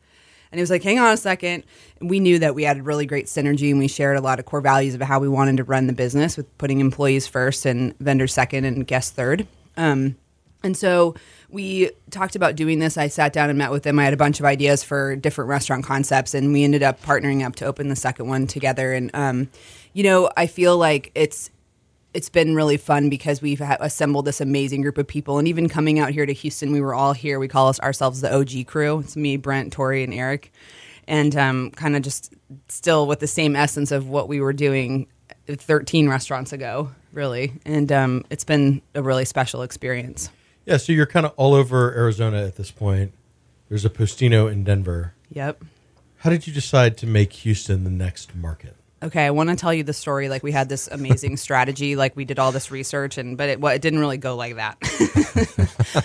And he was like, "Hang on a second. We knew that we had really great synergy, and we shared a lot of core values of how we wanted to run the business, with putting employees first and vendors second and guests third. Um, and so we talked about doing this. I sat down and met with them. I had a bunch of ideas for different restaurant concepts, and we ended up partnering up to open the second one together. And um, you know, I feel like it's it's been really fun because we've assembled this amazing group of people. And even coming out here to Houston, we were all here. We call us ourselves the OG crew. It's me, Brent, Tori, and Eric, and um, kind of just still with the same essence of what we were doing 13 restaurants ago, really. And um, it's been a really special experience. Yeah. So you're kind of all over Arizona at this point. There's a Postino in Denver. Yep. How did you decide to make Houston the next market? Okay, I want to tell you the story. Like we had this amazing strategy, like we did all this research, and but it, well, it didn't really go like that.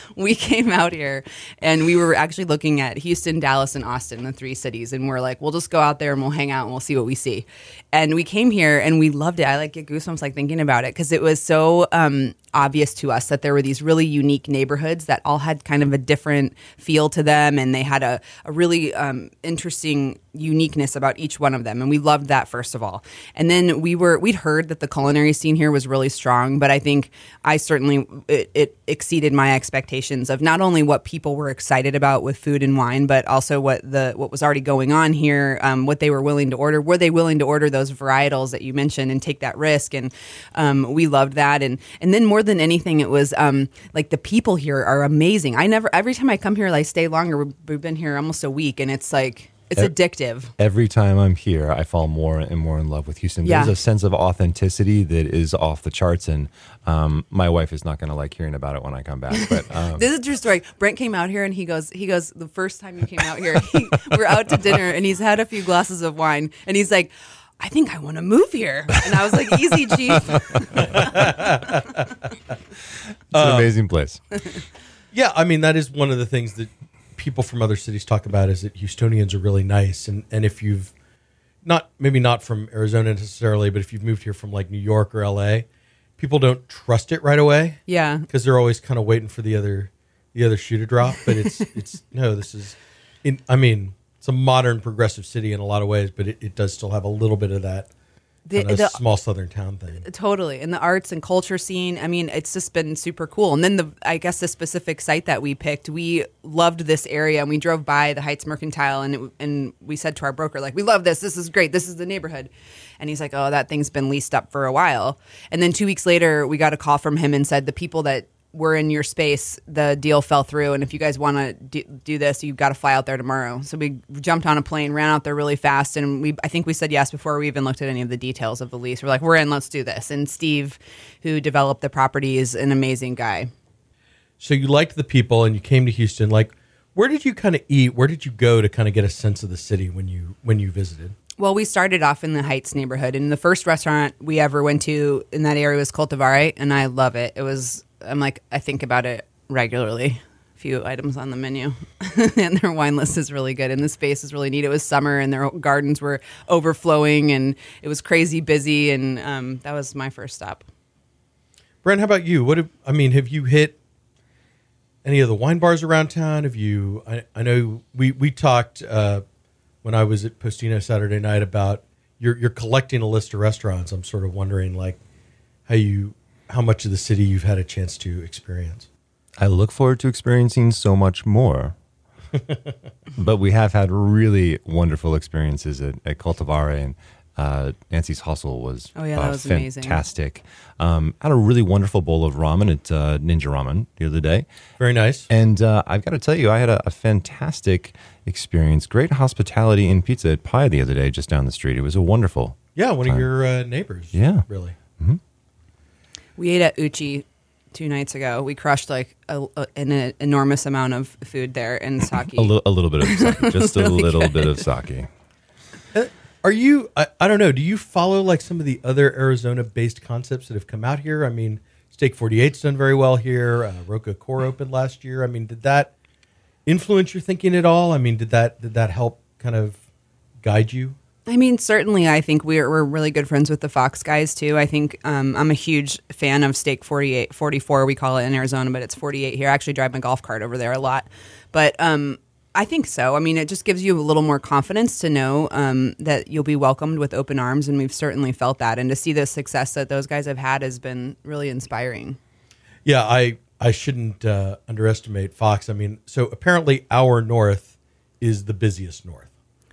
we came out here, and we were actually looking at Houston, Dallas, and Austin, the three cities, and we're like, we'll just go out there and we'll hang out and we'll see what we see. And we came here and we loved it. I like get goosebumps like thinking about it because it was so um, obvious to us that there were these really unique neighborhoods that all had kind of a different feel to them, and they had a, a really um, interesting uniqueness about each one of them, and we loved that first of all. And then we were we'd heard that the culinary scene here was really strong, but I think I certainly it, it exceeded my expectations of not only what people were excited about with food and wine, but also what the what was already going on here, um, what they were willing to order. Were they willing to order those varietals that you mentioned and take that risk? And um, we loved that. And and then more than anything, it was um, like the people here are amazing. I never every time I come here, I stay longer. We've- been here almost a week, and it's like it's addictive. Every time I'm here, I fall more and more in love with Houston. Yeah. There's a sense of authenticity that is off the charts, and um, my wife is not going to like hearing about it when I come back. But um, This is a true story. Brent came out here and he goes, he goes, the first time you came out here, he, we're out to dinner and he's had a few glasses of wine and he's like, I think I want to move here. And I was like, easy, chief. it's an um, amazing place. Yeah, I mean that is one of the things that people from other cities talk about is that Houstonians are really nice, and and if you've not maybe not from Arizona necessarily, but if you've moved here from like New York or L.A., people don't trust it right away Yeah. because they're always kind of waiting for the other the other shoe to drop. But it's it's no, this is, in I mean, it's a modern progressive city in a lot of ways, but it, it does still have a little bit of that The- kind of the- small southern town thing. Totally. And the arts and culture scene, I mean, it's just been super cool. And then the I guess the specific site that we picked, we loved this area and we drove by the Heights Mercantile and it, and we said to our broker like, "We love this. This is great. This is the neighborhood." And he's like, "Oh, that thing's been leased up for a while." And then 2 weeks later, we got a call from him and said the people that were in your space, the deal fell through, and if you guys want to do, do this, you've got to fly out there tomorrow. So we jumped on a plane, ran out there really fast, and we I think we said yes before we even looked at any of the details of the lease. We're like, we're in, let's do this. And Steve, who developed the property, is an amazing guy. So you liked the people and you came to Houston. Like, where did you kind of eat? Where did you go to kind of get a sense of the city when you when you visited? Well, we started off in the Heights neighborhood, and the first restaurant we ever went to in that area was Coltivare, and I love it. It was I'm like I think about it regularly. If few items on the menu, and their wine list is really good. And the space is really neat. It was summer, and their gardens were overflowing, and it was crazy busy. And um, that was my first stop. Brent, how about you? What have, I mean, have you hit any of the wine bars around town? Have you? I, I know we we talked uh, when I was at Postino Saturday night about you're you're collecting a list of restaurants. I'm sort of wondering like how you how much of the city you've had a chance to experience. I look forward to experiencing so much more. but we have had really wonderful experiences at, at Coltivare and uh, Nancy's Hustle was, Oh, yeah, that uh, was amazing. fantastic. Um, had a really wonderful bowl of ramen at uh, Ninja Ramen the other day. Very nice. And uh, I've got to tell you, I had a, a fantastic experience. Great hospitality in pizza at Pie the other day, just down the street. It was a wonderful. Yeah, one of your uh, neighbors. Yeah. really. We ate at Uchi two nights ago. We crushed like a, a- an enormous amount of food there in sake. A, li- a little bit of sake, just a little good. bit of sake. Are you? I, I don't know. Do you follow like some of the other Arizona-based concepts that have come out here? I mean, Steak 48's done very well here. Uh, Roka Akor opened last year. I mean, did that influence your thinking at all? I mean, did that did that help kind of guide you? I mean, certainly, I think we're, we're really good friends with the Fox guys, too. I think um, I'm a huge fan of Steak 48, 44, we call it in Arizona, but it's 48 here. I actually drive my golf cart over there a lot. But um, I think so. I mean, it just gives you a little more confidence to know um, that you'll be welcomed with open arms, and we've certainly felt that. And to see the success that those guys have had has been really inspiring. Yeah, I I shouldn't uh, underestimate Fox. I mean, so apparently our north is the busiest north.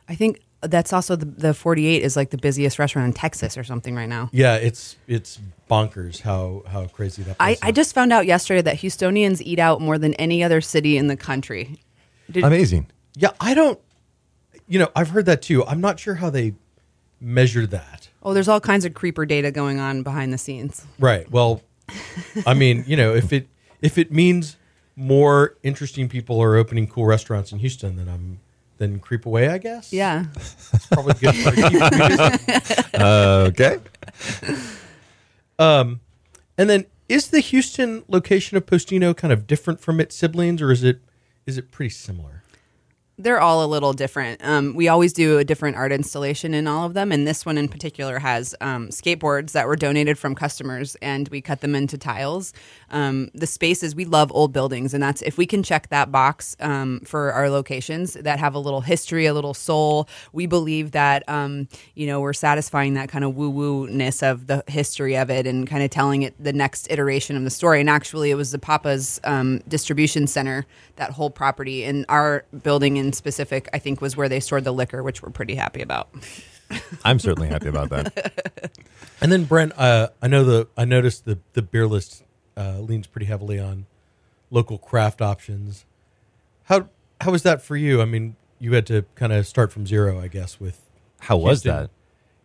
I think that's also the, the 48 is like the busiest restaurant in Texas or something right now. Yeah, it's it's bonkers how how crazy that. I, place I is. just found out yesterday that Houstonians eat out more than any other city in the country. Did, Amazing. yeah, I don't. You know, I've heard that too. I'm not sure how they measure that. oh, there's all kinds of creeper data going on behind the scenes. Right. Well, I mean, you know, if it if it means more interesting people are opening cool restaurants in Houston, then I'm then creep away. I guess. Yeah. it's probably good. For keep. Uh, okay. Um, and then is the Houston location of Postino kind of different from its siblings, or is it is it pretty similar? They're all a little different. Um, we always do a different art installation in all of them, and this one in particular has um, skateboards that were donated from customers, and we cut them into tiles. Um, the spaces we love old buildings, and that's if we can check that box um, for our locations that have a little history, a little soul. We believe that um, you know we're satisfying that kind of woo woo ness of the history of it, and kind of telling it the next iteration of the story. And actually, it was the Papa's um, distribution center, that whole property, and our building in specific, I think, was where they stored the liquor, which we're pretty happy about. I'm certainly happy about that. And then Brent, uh, I know the I noticed the the beer list uh, leans pretty heavily on local craft options. How how was that for you? I mean, you had to kind of start from zero, I guess. With How was that?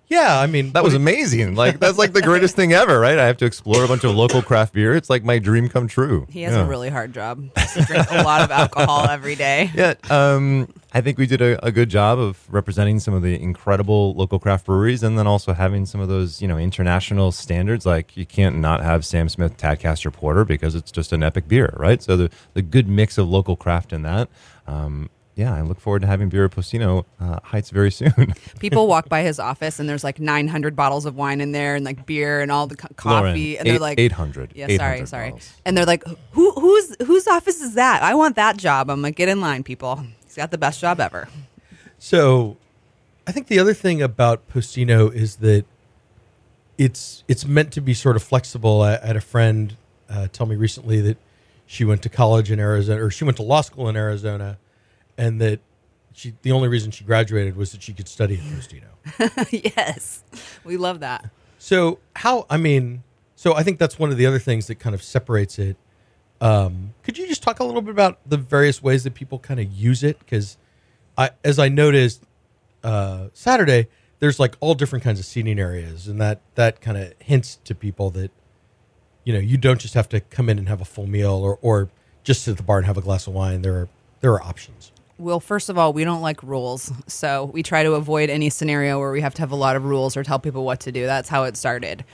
Yeah, I mean That was amazing. Like that's like the greatest thing ever, right? I have to explore a bunch of local craft beer. It's like my dream come true. He has Yeah. a really hard job. He has to drink a lot of alcohol every day. Yeah, um, I think we did a, a good job of representing some of the incredible local craft breweries, and then also having some of those, you know, international standards. Like you can't not have Sam Smith Tadcaster Porter because it's just an epic beer, right? So the the good mix of local craft in that. Um, yeah, I look forward to having beer at Postino uh, Heights very soon. People walk by his office and there's like 900 bottles of wine in there and like beer and all the co- coffee Lauren, and they're like 800, Yeah, sorry, 800 sorry. bottles. And they're like, who whose whose office is that? I want that job. I'm like, get in line, people. He's got the best job ever. So, I think the other thing about Postino is that it's it's meant to be sort of flexible. I, I had a friend uh, tell me recently that she went to college in Arizona, or she went to law school in Arizona, and that she the only reason she graduated was that she could study at Postino. yes. We love that. So how? I mean, so I think that's one of the other things that kind of separates it. Um, could you just talk a little bit about the various ways that people kind of use it? Because I, as I noticed uh, Saturday, there's like all different kinds of seating areas, and that that kind of hints to people that you know you don't just have to come in and have a full meal, or or just sit at the bar and have a glass of wine. There are there are options. Well, first of all, we don't like rules. So we try to avoid any scenario where we have to have a lot of rules or tell people what to do. That's how it started.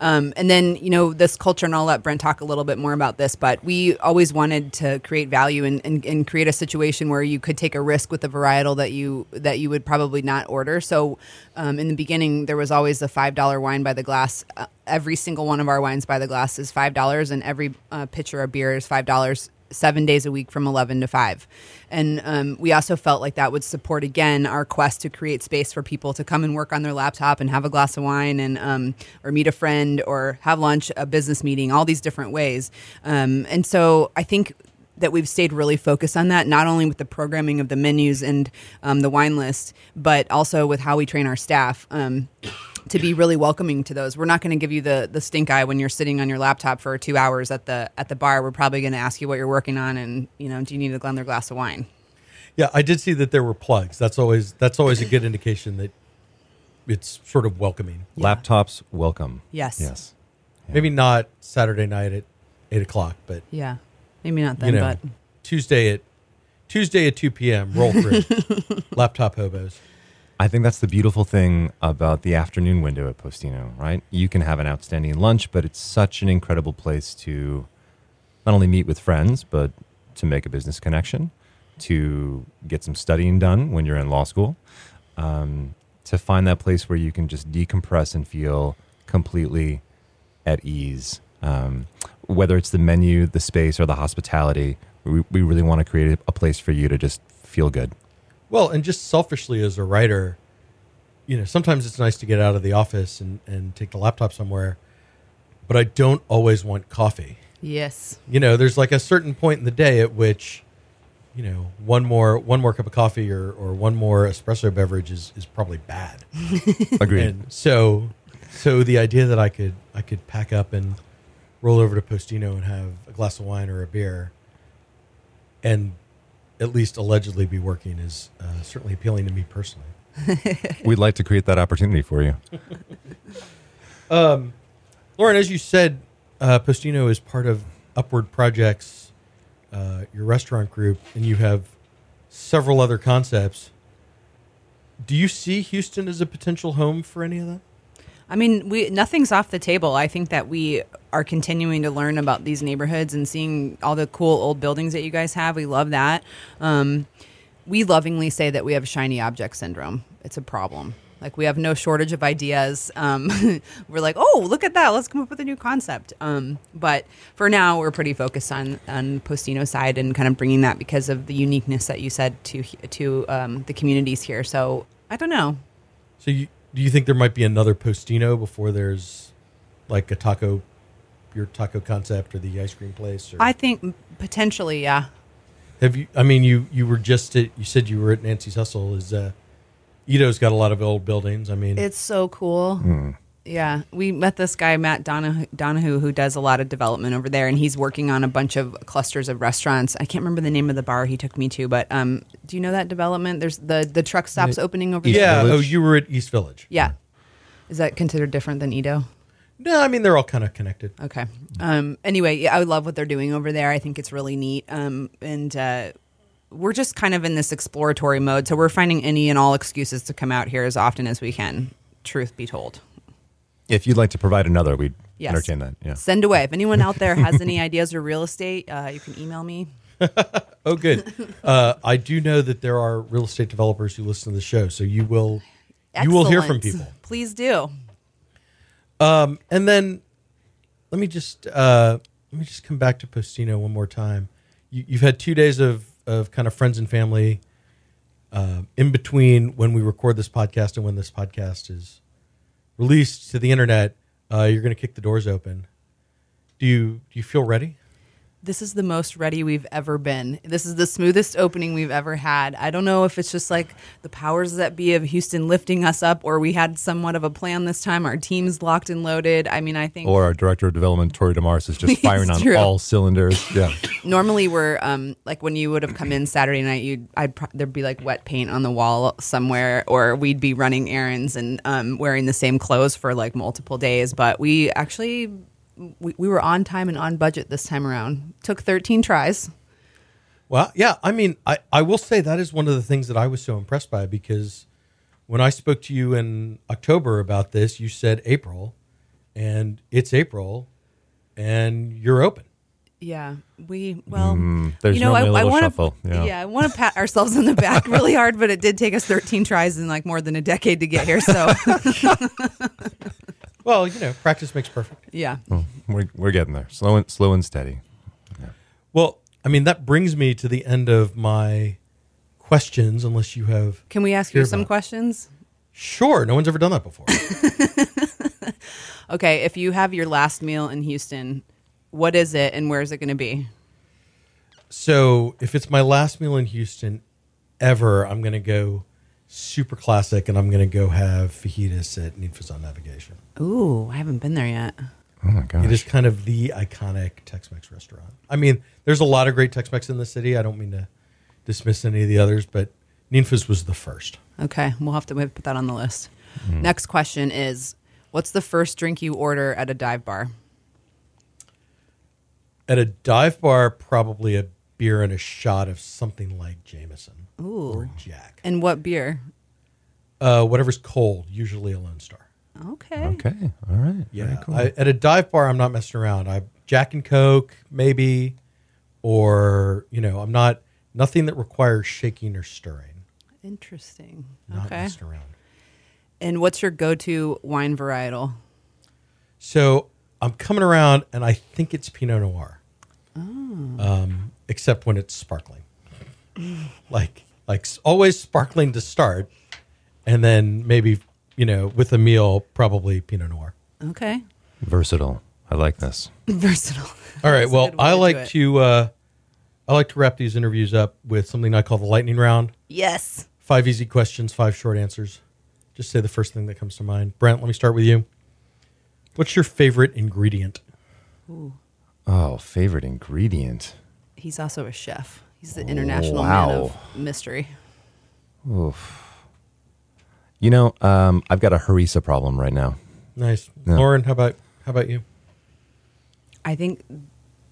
Um, and then, you know, this culture, and I'll let Brent talk a little bit more about this, but we always wanted to create value and, and, and create a situation where you could take a risk with a varietal that you that you would probably not order. So, um, in the beginning, there was always the five dollar wine by the glass. Uh, every single one of our wines by the glass is five dollars, and every uh, pitcher of beer is five dollars seven days a week from 11 to 5 and um, we also felt like that would support again our quest to create space for people to come and work on their laptop and have a glass of wine and um, or meet a friend or have lunch a business meeting all these different ways um, and so i think that we've stayed really focused on that, not only with the programming of the menus and um, the wine list, but also with how we train our staff. Um, to be really welcoming to those. We're not going to give you the the stink eye when you're sitting on your laptop for two hours at the at the bar. We're probably going to ask you what you're working on, and you know, do you need another glass of wine? Yeah, I did see that there were plugs. That's always that's always a good indication that it's sort of welcoming. Laptops welcome. Yes. Yes. Maybe not Saturday night at eight o'clock, but Yeah, maybe not then, you know, but Tuesday at Tuesday at two p.m. Roll through laptop hobos. I think that's the beautiful thing about the afternoon window at Postino, right? You can have an outstanding lunch, but it's such an incredible place to not only meet with friends, but to make a business connection, to get some studying done when you're in law school, um, to find that place where you can just decompress and feel completely at ease. Um, whether it's the menu, the space, or the hospitality, we, we really want to create a place for you to just feel good. Well, and just selfishly as a writer, you know, sometimes it's nice to get out of the office and, and take the laptop somewhere, but I don't always want coffee. yes, You know, there's like a certain point in the day at which, you know, one more one more cup of coffee or, or one more espresso beverage is, is probably bad. Agreed. And so so the idea that I could I could pack up and roll over to Postino and have a glass of wine or a beer and at least allegedly be working is uh, certainly appealing to me personally. We'd like to create that opportunity for you. Lauren, as you said, uh, Postino is part of Upward Projects, uh, your restaurant group, and you have several other concepts. Do you see Houston as a potential home for any of that? I mean, we nothing's off the table. I think that we are continuing to learn about these neighborhoods and seeing all the cool old buildings that you guys have. We love that. Um, we lovingly say that we have shiny object syndrome. It's a problem. Like we have no shortage of ideas. Um, we're like, oh, look at that. Let's come up with a new concept. Um, but for now, we're pretty focused on on Postino side and kind of bringing that because of the uniqueness that you said to to um, the communities here. So I don't know. So, you, do you think there might be another Postino before there's like a taco, your taco concept or the ice cream place? Or I think potentially, yeah. have you? I mean, you you were just at, you said you were at Nancy's Hustle. Is uh, EaDo's got a lot of old buildings. I mean, It's so cool. Yeah, we met this guy Matt Donahue, Donahue, who does a lot of development over there, and he's working on a bunch of clusters of restaurants. I can't remember the name of the bar he took me to, but um, do you know that development? There's the the truck stops opening over there yeah. there. Oh, you were at East Village. Yeah, is that considered different than EaDo? No, I mean they're all kind of connected. Okay. Um, anyway, yeah, I love what they're doing over there. I think it's really neat. Um, and uh, we're just kind of in this exploratory mode. So we're finding any and all excuses to come out here as often as we can, truth be told. If you'd like to provide another, we'd Yes. entertain that. Yeah. Send away. If anyone out there has any ideas or real estate, uh, you can email me. Oh, good. uh, I do know that there are real estate developers who listen to the show, so you will you will hear from Excellent. people. Please do. Um, and then let me just uh, let me just come back to Postino one more time. You, you've had two days of of kind of friends and family uh, in between when we record this podcast and when this podcast is released to the internet. Uh, you're going to kick the doors open. Do you do you feel ready? This is the most ready we've ever been. This is the smoothest opening we've ever had. I don't know if it's just like the powers that be of Houston lifting us up, or we had somewhat of a plan this time. Our team's locked and loaded. I mean, I think Or our director of development, Tori DeMars, is just firing on true. all cylinders. Yeah. normally we're um like when you would have come in Saturday night, you'd I'd pro- there'd be like wet paint on the wall somewhere, or we'd be running errands and um wearing the same clothes for like multiple days. But we actually we, we were on time and on budget this time around. Took 13 tries. Well, yeah. I mean, I, I will say that is one of the things that I was so impressed by because when I spoke to you in October about this, you said April, and it's April, and you're open. Yeah, we well, Mm, there's you know, I, normally a I little want shuffle, to, yeah. yeah. I want to pat ourselves on the back really hard, but it did take us 13 tries in like more than a decade to get here. So, Well, you know, practice makes perfect. yeah, Well, we're, we're getting there, slow and slow and steady. Well, I mean, that brings me to the end of my questions, unless you have. can we ask you some about questions? Sure, no one's ever done that before. Okay, if you have your last meal in Houston, what is it and where is it going to be? so, if it's my last meal in Houston ever, I'm going to go super classic, and I'm going to go have fajitas at Ninfa's on Navigation. Ooh, I haven't been there yet. Oh my gosh! It is kind of the iconic Tex-Mex restaurant. I mean, there's a lot of great Tex-Mex in the city. I don't mean to dismiss any of the others, but Ninfa's was the first. Okay, we'll have to we have to put that on the list. Hmm. Next question is what's the first drink you order at a dive bar? At a dive bar, probably a beer and a shot of something like Jameson or Jack. And what beer? Uh, whatever's cold, usually a Lone Star. Okay. okay. All right. Yeah. Very cool. I, at a dive bar, I'm not messing around. I have Jack and Coke, maybe, or you know, I'm not nothing that requires shaking or stirring. Interesting. Not okay. messing around. And what's your go-to wine varietal? So I'm coming around, and I think it's Pinot Noir. Um, except when it's sparkling, like like always sparkling to start, and then maybe you know with a meal probably Pinot Noir. Okay. Versatile. I like this. Versatile. All right. That's Well, I to like to uh, I like to wrap these interviews up with something I call the lightning round. Yes. Five easy questions, five short answers. Just say the first thing that comes to mind. Brent, let me start with you. What's your favorite ingredient? Oh, favorite ingredient. He's also a chef. He's the international man of mystery. You know, um, I've got a harissa problem right now. Nice, Yeah. Lauren. How about how about you? I think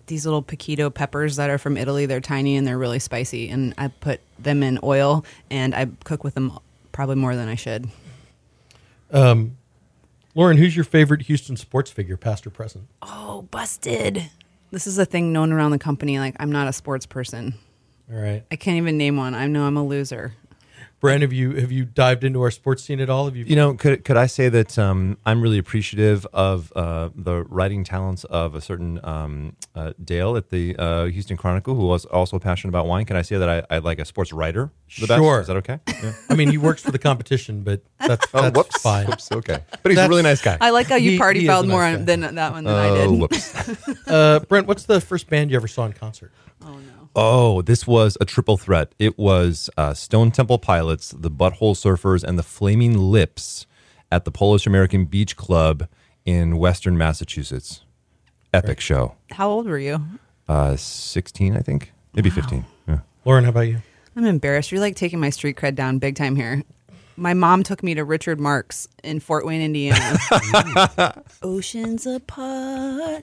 these little piquito peppers that are from Italy, they're tiny and they're really spicy. And I put them in oil and I cook with them probably more than I should. Um, Lauren, who's your favorite Houston sports figure, past or present? Oh, busted. This is a thing known around the company. Like, I'm not a sports person. All right, I can't even name one. I know I'm a loser. Brent, have you have you dived into our sports scene at all? Have you? You know, could could I say that um, I'm really appreciative of uh, the writing talents of a certain um, uh, Dale at the uh, Houston Chronicle, who was also passionate about wine. Can I say that I, I like a sports writer? The best? Sure. Is that okay? Yeah. I mean, he works for the competition, but that's Oh, that's whoops. fine. Whoops. Okay. But he's That's- a really nice guy. I like how you He- party he fouled nice more guy. than that one than I oh, did. whoops. Uh, Brent, what's the first band you ever saw in concert? Oh, no. Oh, this was a triple threat. It was uh, Stone Temple Pilots, the Butthole Surfers, and the Flaming Lips at the Polish American Beach Club in Western Massachusetts. Epic show. How old were you? Uh, 16, I think. Maybe 15. Yeah. Lauren, how about you? I'm embarrassed. You're like taking my street cred down big time here. My mom took me to Richard Marx in Fort Wayne, Indiana. Oceans apart,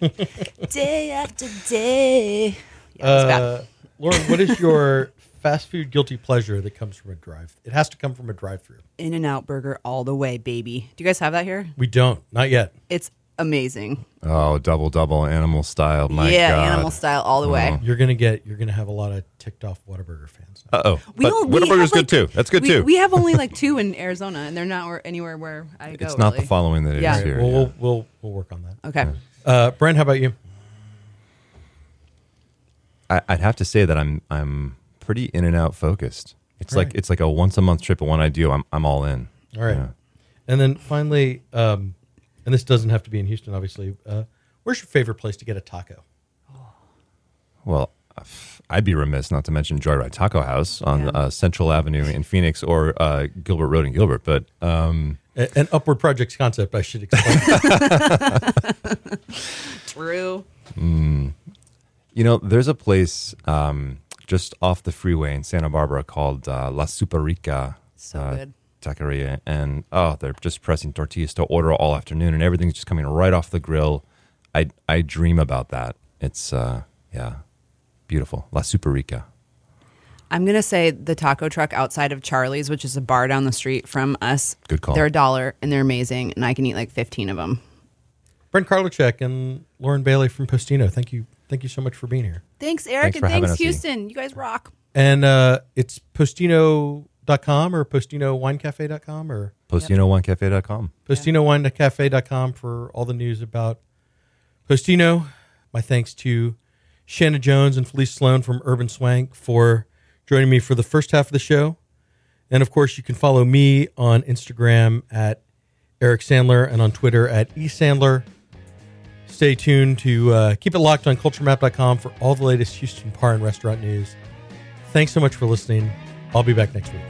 day after day. Yeah, it was bad. Lauren, what is your fast food guilty pleasure that comes from a drive? It has to come from a drive-through. In-N-Out Burger all the way, baby. Do you guys have that here? We don't, not yet. It's amazing. Oh, double double animal style. My yeah, God. animal style all the way. You're gonna get. You're gonna have a lot of ticked off Whataburger fans. Uh oh. We but don't. we Whataburger's have, good like- too. That's good we, too. We have only like two in Arizona, and they're not where, anywhere where I go. it's not really. the following that it is Yeah. here. well, yeah. we'll we'll we'll work on that. Okay. Uh, Brent, how about you? I, I'd have to say that I'm I'm pretty in and out focused. It's like Right. it's like a once a month trip, and when I do, I'm I'm all in. All right. Yeah. And then finally, um, and this doesn't have to be in Houston, obviously. Uh, where's your favorite place to get a taco? Well, I'd be remiss not to mention Joyride Taco House on Yeah. uh, Central Avenue in Phoenix or uh, Gilbert Road in Gilbert. But um, A- An Upward Projects concept, I should explain. True. You know, there's a place um, just off the freeway in Santa Barbara called uh, La Super-Rica So uh, good. Taqueria, and oh, they're just pressing tortillas to order all afternoon, and everything's just coming right off the grill. I I dream about that. It's uh, yeah, beautiful. La Super-Rica. I'm gonna say the taco truck outside of Charlie's, which is a bar down the street from us. Good call. They're a dollar and they're amazing, and I can eat like 15 of them. Brent Karlicek and Lauren Bailey from Postino. Thank you. Thank you so much for being here. Thanks, Eric, Thanks and thanks, us, Ian. Houston. You guys rock. And uh, it's postino.com or postinowinecafe.com or PostinoOneCafe.com. postinowinecafe.com for all the news about Postino. My thanks to Shanna Jones and Felice Sloan from Urban Swank for joining me for the first half of the show. And of course, you can follow me on Instagram at Eric Sandler and on Twitter at eSandler. Stay tuned to uh, keep it locked on culturemap.com for all the latest Houston bar and restaurant news. Thanks so much for listening. I'll be back next week.